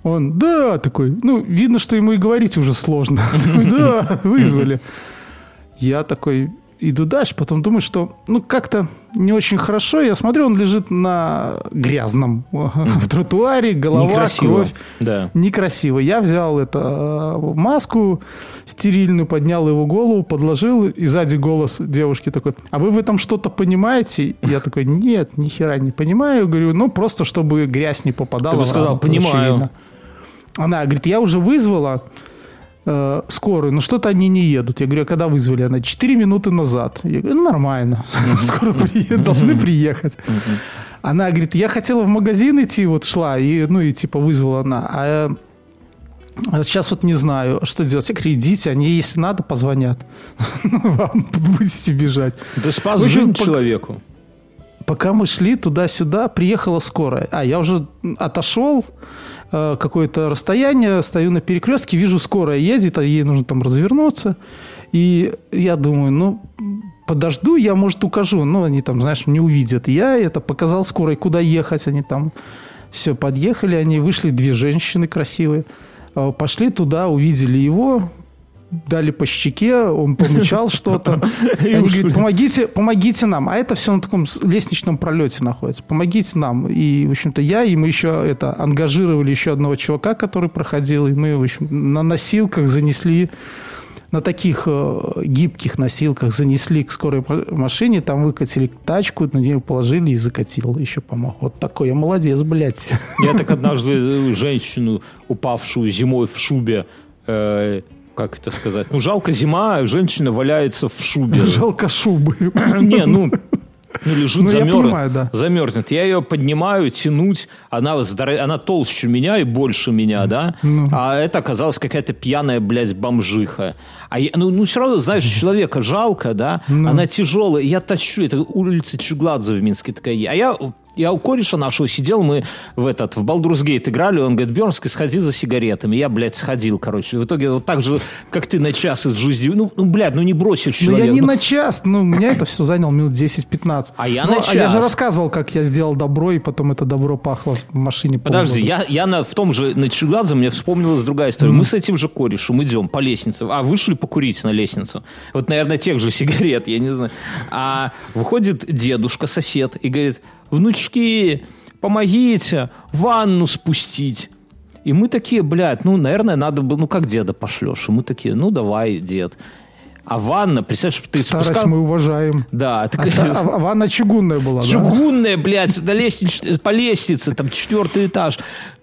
Он, да, такой, ну, видно, что ему и говорить уже сложно. Да, вызвали. Я такой, иду дальше, потом думаю, что ну как-то не очень хорошо. Я смотрю, он лежит на грязном в тротуаре, голова, Некрасиво. кровь. Да. Некрасиво. Я взял это э, маску стерильную, поднял его голову, подложил, и сзади голос девушки такой, а вы в этом что-то понимаете? Я такой, нет, ни хера не понимаю. Говорю, ну просто чтобы грязь не попадала. Ты бы сказал, понимаю. Она говорит, я уже вызвала э, скорую, но что-то они не едут. Я говорю, а когда вызвали? Она 4 минуты назад. Я говорю, ну, нормально, скоро должны приехать. Она говорит, я хотела в магазин идти, вот шла, и, ну, и типа вызвала она. А Сейчас вот не знаю, что делать. Я говорю, идите, они, если надо, позвонят. Вам будете бежать. Ты спас жизнь человеку. Пока мы шли туда-сюда, приехала скорая. А, я уже отошел, Э, какое-то расстояние, стою на перекрестке, вижу, скорая едет, а ей нужно там развернуться. И я думаю, ну, подожду, я, может, укажу. Но они там, знаешь, не увидят. Я это показал скорой, куда ехать. Они там все, подъехали, они вышли, две женщины красивые. Э, пошли туда, увидели его, дали по щеке, он помучал что-то. Они говорят, помогите, помогите нам. А это все на таком лестничном пролете находится. Помогите нам. И, в общем-то, я, и мы еще это, ангажировали еще одного чувака, который проходил, и мы, в общем, на носилках занесли на таких э, гибких носилках занесли к скорой машине, там выкатили тачку, на нее положили и закатил. Еще помог. Вот такой я молодец, блядь. Я так однажды женщину, упавшую зимой в шубе, э, как это сказать? Ну, жалко зима, женщина валяется в шубе. Жалко шубы. Не, ну, ну, лежит, ну, замерз, я понимаю, да. замерзнет. Я ее поднимаю, тянуть, она, здоров... она толще меня и больше меня, да? Ну. А это оказалась какая-то пьяная, блядь, бомжиха. А я, ну, ну, все равно, знаешь, человека жалко, да? Ну. Она тяжелая. Я тащу, это улица Чугладзе в Минске такая. А я я у кореша нашего сидел, мы в этот, в Baldur's Gate играли, он говорит, Бернский, сходи за сигаретами. Я, блядь, сходил, короче. В итоге вот так же, как ты на час из жизни, ну, ну блядь, ну не бросишь человека. Ну, я не ну... на час, ну, у меня это все заняло минут 10-15. А я ну, на час. А я же рассказывал, как я сделал добро, и потом это добро пахло в машине. Подожди, я, я на, в том же, на Чугладзе, мне вспомнилась другая история. Mm. Мы с этим же корешем идем по лестнице, а вышли покурить на лестницу. Вот, наверное, тех же сигарет, я не знаю. А выходит дедушка, сосед, и говорит, внучки, помогите, ванну спустить. И мы такие, блядь, ну, наверное, надо было, ну, как деда пошлешь? И мы такие, ну, давай, дед. А ванна, представляешь, ты Старость спускал... мы уважаем. Да. Ты... А, а, а ванна чугунная была, Чугунная, да? блядь, на лестниц... по лестнице, там четвертый этаж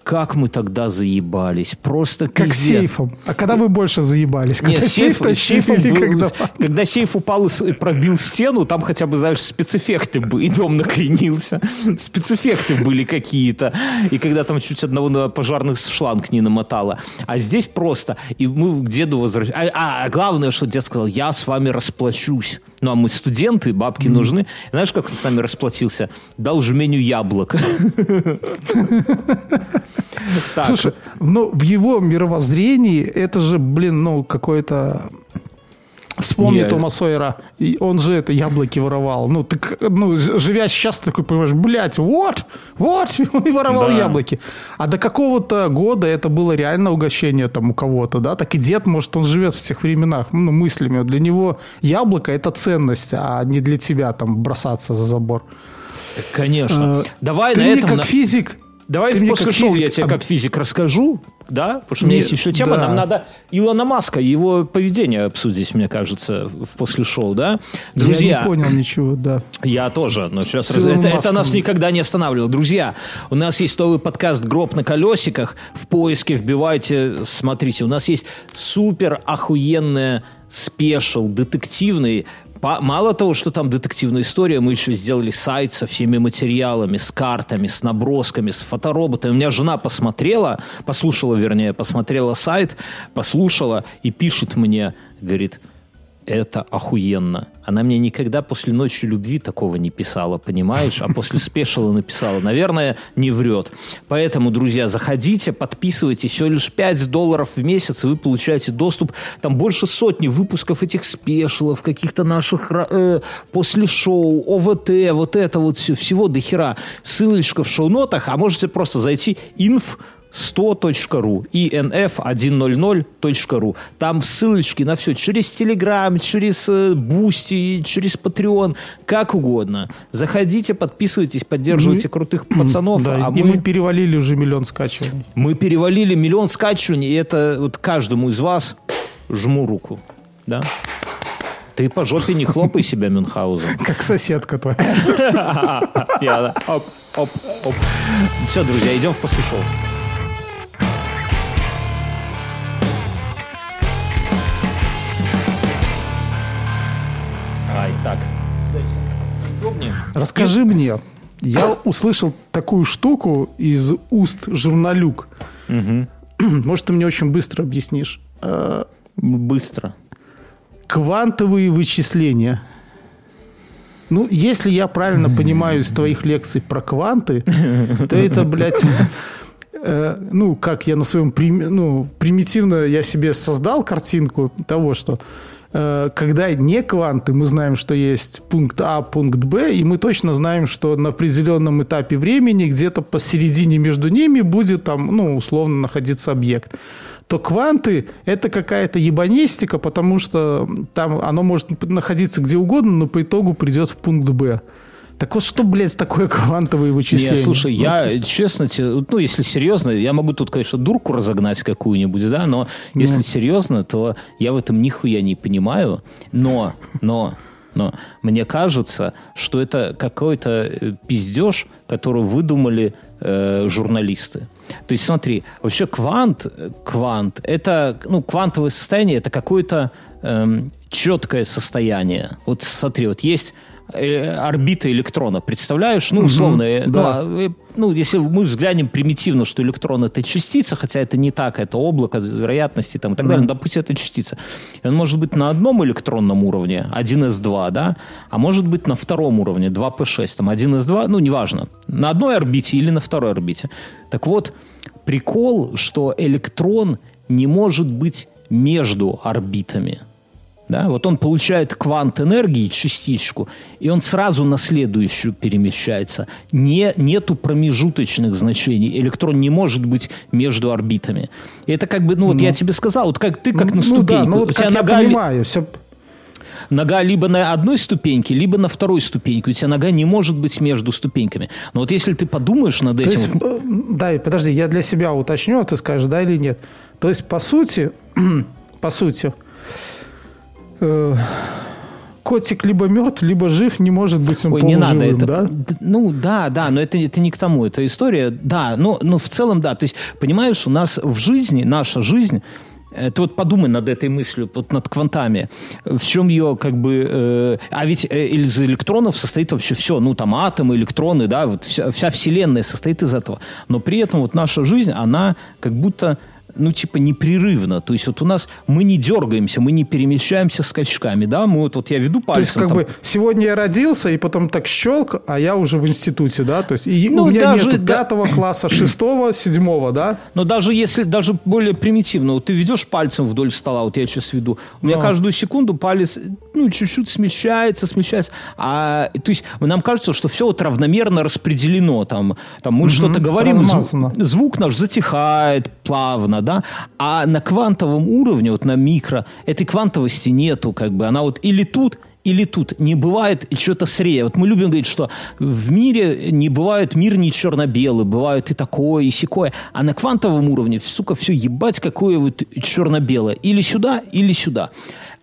как мы тогда заебались. Просто Как пиздец. сейфом. А когда вы больше заебались? Когда Нет, сейф, сейф сейфом был, когда... когда сейф упал и пробил стену, там хотя бы, знаешь, спецэффекты были. И дом накренился. Спецэффекты были какие-то. И когда там чуть одного на пожарных шланг не намотало. А здесь просто. И мы к деду возвращаемся. А, а главное, что дед сказал, я с вами расплачусь. Ну, а мы студенты, бабки mm. нужны. Знаешь, как он с нами расплатился? Дал жменю яблок. Слушай, ну, в его мировоззрении это же, блин, ну, какое-то... Вспомни я... Тома Сойера. Он же это яблоки воровал. Ну, ты, ну, живя сейчас, такой понимаешь, блядь, вот, вот, он и воровал да. яблоки. А до какого-то года это было реально угощение там у кого-то, да? Так и дед, может, он живет в тех временах, ну, мыслями. Для него яблоко – это ценность, а не для тебя там бросаться за забор. Конечно. А, Давай ты на мне этом... как физик Давай Ты после шоу физик... я тебе как физик расскажу, да? Потому что у меня есть еще тема, да. нам надо Илона Маска, его поведение обсудить, мне кажется, в после шоу, да? Друзья. Я не понял ничего, да. Я тоже, но сейчас раз... это, это нас никогда не останавливало. Друзья, у нас есть новый подкаст «Гроб на колесиках». В поиске вбивайте, смотрите. У нас есть супер охуенная спешл, детективный, Мало того, что там детективная история, мы еще сделали сайт со всеми материалами, с картами, с набросками, с фотороботами. У меня жена посмотрела, послушала, вернее, посмотрела сайт, послушала и пишет мне, говорит, это охуенно. Она мне никогда после «Ночи любви» такого не писала, понимаешь? А после «Спешила» написала. Наверное, не врет. Поэтому, друзья, заходите, подписывайтесь. Всего лишь 5 долларов в месяц, и вы получаете доступ. Там больше сотни выпусков этих special ов, каких-то наших э, после шоу, ОВТ, вот это вот все, всего до хера. Ссылочка в шоу-нотах, а можете просто зайти inf100.ru, inf100.ru. Там ссылочки на все, через Telegram, через Boosty, через Patreon, как угодно. Заходите, подписывайтесь, поддерживайте мы... крутых пацанов. Да, а и мы... мы перевалили уже миллион скачиваний. Мы перевалили миллион скачиваний, и это вот каждому из вас жму руку. Да? Ты по жопе не хлопай себя Мюнхгаузен. Как соседка твоя. Оп, оп, оп. Все, друзья, идем в после шоу. Так. Расскажи мне. Я услышал такую штуку из уст журналюк. Угу. Может, ты мне очень быстро объяснишь? Э, быстро. Квантовые вычисления. Ну, если я правильно понимаю из твоих лекций про кванты, то это, блядь, э, ну, как я на своем, ну, примитивно я себе создал картинку того, что когда не кванты, мы знаем, что есть пункт А, пункт Б, и мы точно знаем, что на определенном этапе времени где-то посередине между ними будет там, ну, условно находиться объект то кванты – это какая-то ебанистика, потому что там оно может находиться где угодно, но по итогу придет в пункт Б. Так вот, что, блядь, такое квантовые вычисления? Не, слушай, ну, я, есть... честно, ну, если серьезно, я могу тут, конечно, дурку разогнать какую-нибудь, да, но ну. если серьезно, то я в этом нихуя не понимаю, но, но, но мне кажется, что это какой-то э, пиздеж, который выдумали э, журналисты. То есть смотри, вообще квант, квант, это, ну, квантовое состояние, это какое-то эм, четкое состояние. Вот смотри, вот есть Э, орбита электрона, представляешь? Ну, условно, угу, да. ну, э, ну, если мы взглянем примитивно, что электрон это частица, хотя это не так, это облако вероятности там, и так mm. далее, ну, допустим, это частица. И он может быть на одном электронном уровне, 1s2, да, а может быть на втором уровне, 2p6, там 1s2, ну, неважно, на одной орбите или на второй орбите. Так вот, прикол, что электрон не может быть между орбитами. Да? Вот он получает квант энергии, частичку, и он сразу на следующую перемещается. Не, нету промежуточных значений. Электрон не может быть между орбитами. И это как бы, ну вот ну, я тебе сказал, вот как ты как ну, на ступеньку. Ну, да, ну, вот У тебя нога я понимаю, все... Нога либо на одной ступеньке, либо на второй ступеньке. У тебя нога не может быть между ступеньками. Но вот если ты подумаешь над этим... Есть, э, да, подожди, я для себя уточню, а ты скажешь, да или нет. То есть, по сути, по сути, э, котик либо мертв, либо жив, не может быть он Ой, не надо это. Да? Ну да, да, но это, это не к тому, это история. Да, но, но в целом да. То есть, понимаешь, у нас в жизни, наша жизнь, ты вот подумай над этой мыслью, вот над квантами. В чем ее как бы... Э, а ведь э, из электронов состоит вообще все. Ну, там атомы, электроны, да, вот вся, вся Вселенная состоит из этого. Но при этом вот наша жизнь, она как будто ну, типа, непрерывно. То есть вот у нас мы не дергаемся, мы не перемещаемся скачками, да, мы вот, вот я веду пальцем. То есть как там... бы сегодня я родился, и потом так щелк, а я уже в институте, да? То есть и ну, у меня даже, нет пятого да... класса, шестого, седьмого, да? Но даже если, даже более примитивно, вот ты ведешь пальцем вдоль стола, вот я сейчас веду, у меня Но. каждую секунду палец, ну, чуть-чуть смещается, смещается. А, то есть нам кажется, что все вот равномерно распределено, там, там мы угу, что-то говорим, звук, звук наш затихает плавно, да, а на квантовом уровне, вот на микро, этой квантовости нету, как бы, она вот или тут, или тут не бывает что-то среднее. Вот мы любим говорить, что в мире не бывает мир не черно-белый, бывает и такое, и секое. А на квантовом уровне, сука, все ебать, какое вот черно-белое. Или сюда, или сюда.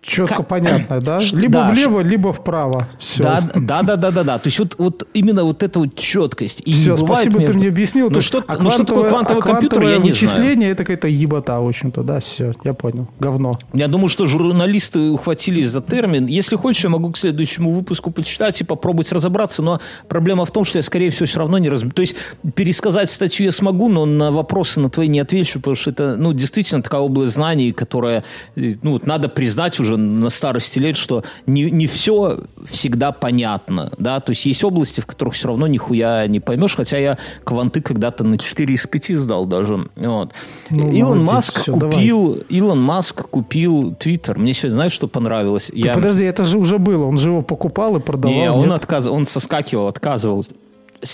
Четко как... понятно, да? Либо да, влево, либо вправо. Все. Да, да, да, да, да, да. То есть вот, вот именно вот эта вот четкость. И Все, спасибо, между... ты мне объяснил. Ну, что, а ну, что такое квантовый а компьютер, я не вычисление это какая-то ебота, в общем-то, да, все, я понял. Говно. Я думаю, что журналисты ухватились за термин. Если хочешь, я могу к следующему выпуску почитать и попробовать разобраться, но проблема в том, что я, скорее всего, все равно не разберу. То есть пересказать статью я смогу, но на вопросы на твои не отвечу, потому что это, ну, действительно такая область знаний, которая, ну, надо признать уже на старости лет, что не, не все всегда понятно, да, то есть есть области, в которых все равно нихуя не поймешь, хотя я кванты когда-то на 4 из 5 сдал даже, вот. Ну, Илон молодец, Маск все, купил, давай. Илон Маск купил Твиттер, мне сегодня, знаешь, что понравилось? Я... Подожди, это же уже было, он же его покупал и продавал, Не, он, отказ... он соскакивал, отказывался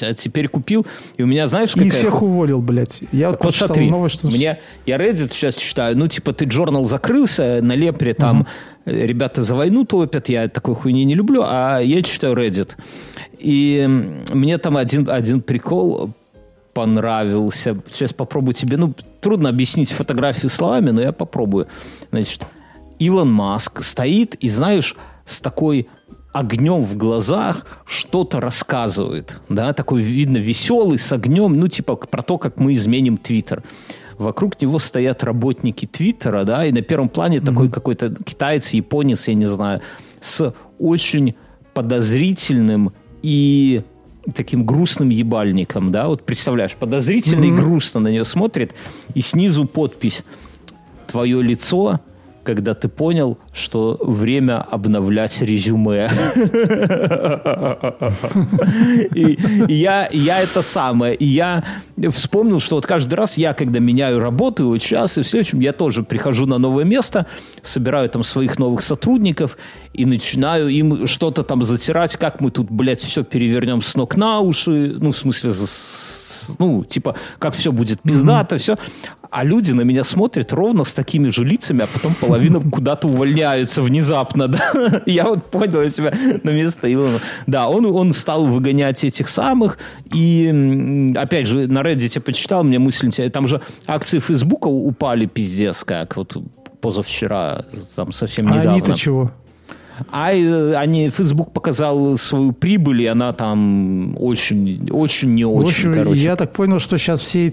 а теперь купил, и у меня, знаешь, какая... И всех уволил, блядь. Я так вот смотри, новость, что... мне, я Reddit сейчас читаю, ну, типа, ты журнал закрылся, на Лепре там угу. ребята за войну топят, я такой хуйни не люблю, а я читаю Reddit. И мне там один, один прикол понравился. Сейчас попробую тебе, ну, трудно объяснить фотографию словами, но я попробую. Значит, Илон Маск стоит и, знаешь, с такой огнем в глазах что-то рассказывает. Да, такой, видно, веселый, с огнем, ну, типа про то, как мы изменим Твиттер. Вокруг него стоят работники Твиттера, да, и на первом плане mm-hmm. такой какой-то китаец, японец, я не знаю, с очень подозрительным и таким грустным ебальником, да, вот представляешь, подозрительно mm-hmm. и грустно на нее смотрит, и снизу подпись «Твое лицо когда ты понял, что время обновлять резюме. И я, я это самое. И я вспомнил, что вот каждый раз я, когда меняю работу, вот сейчас и в следующем, я тоже прихожу на новое место, собираю там своих новых сотрудников и начинаю им что-то там затирать, как мы тут, блядь, все перевернем с ног на уши, ну, в смысле, ну, типа, как все будет пиздато, mm-hmm. все. А люди на меня смотрят ровно с такими же лицами, а потом половина куда-то увольняются внезапно, да. Я вот понял себя на место Илона. Да, он, он стал выгонять этих самых, и, опять же, на Reddit я почитал, мне мысль, там же акции Фейсбука упали пиздец как, вот позавчера, там совсем недавно. А они-то чего? А э, они, Facebook показал свою прибыль, и она там очень, очень не очень, в общем, короче. Я так понял, что сейчас все эти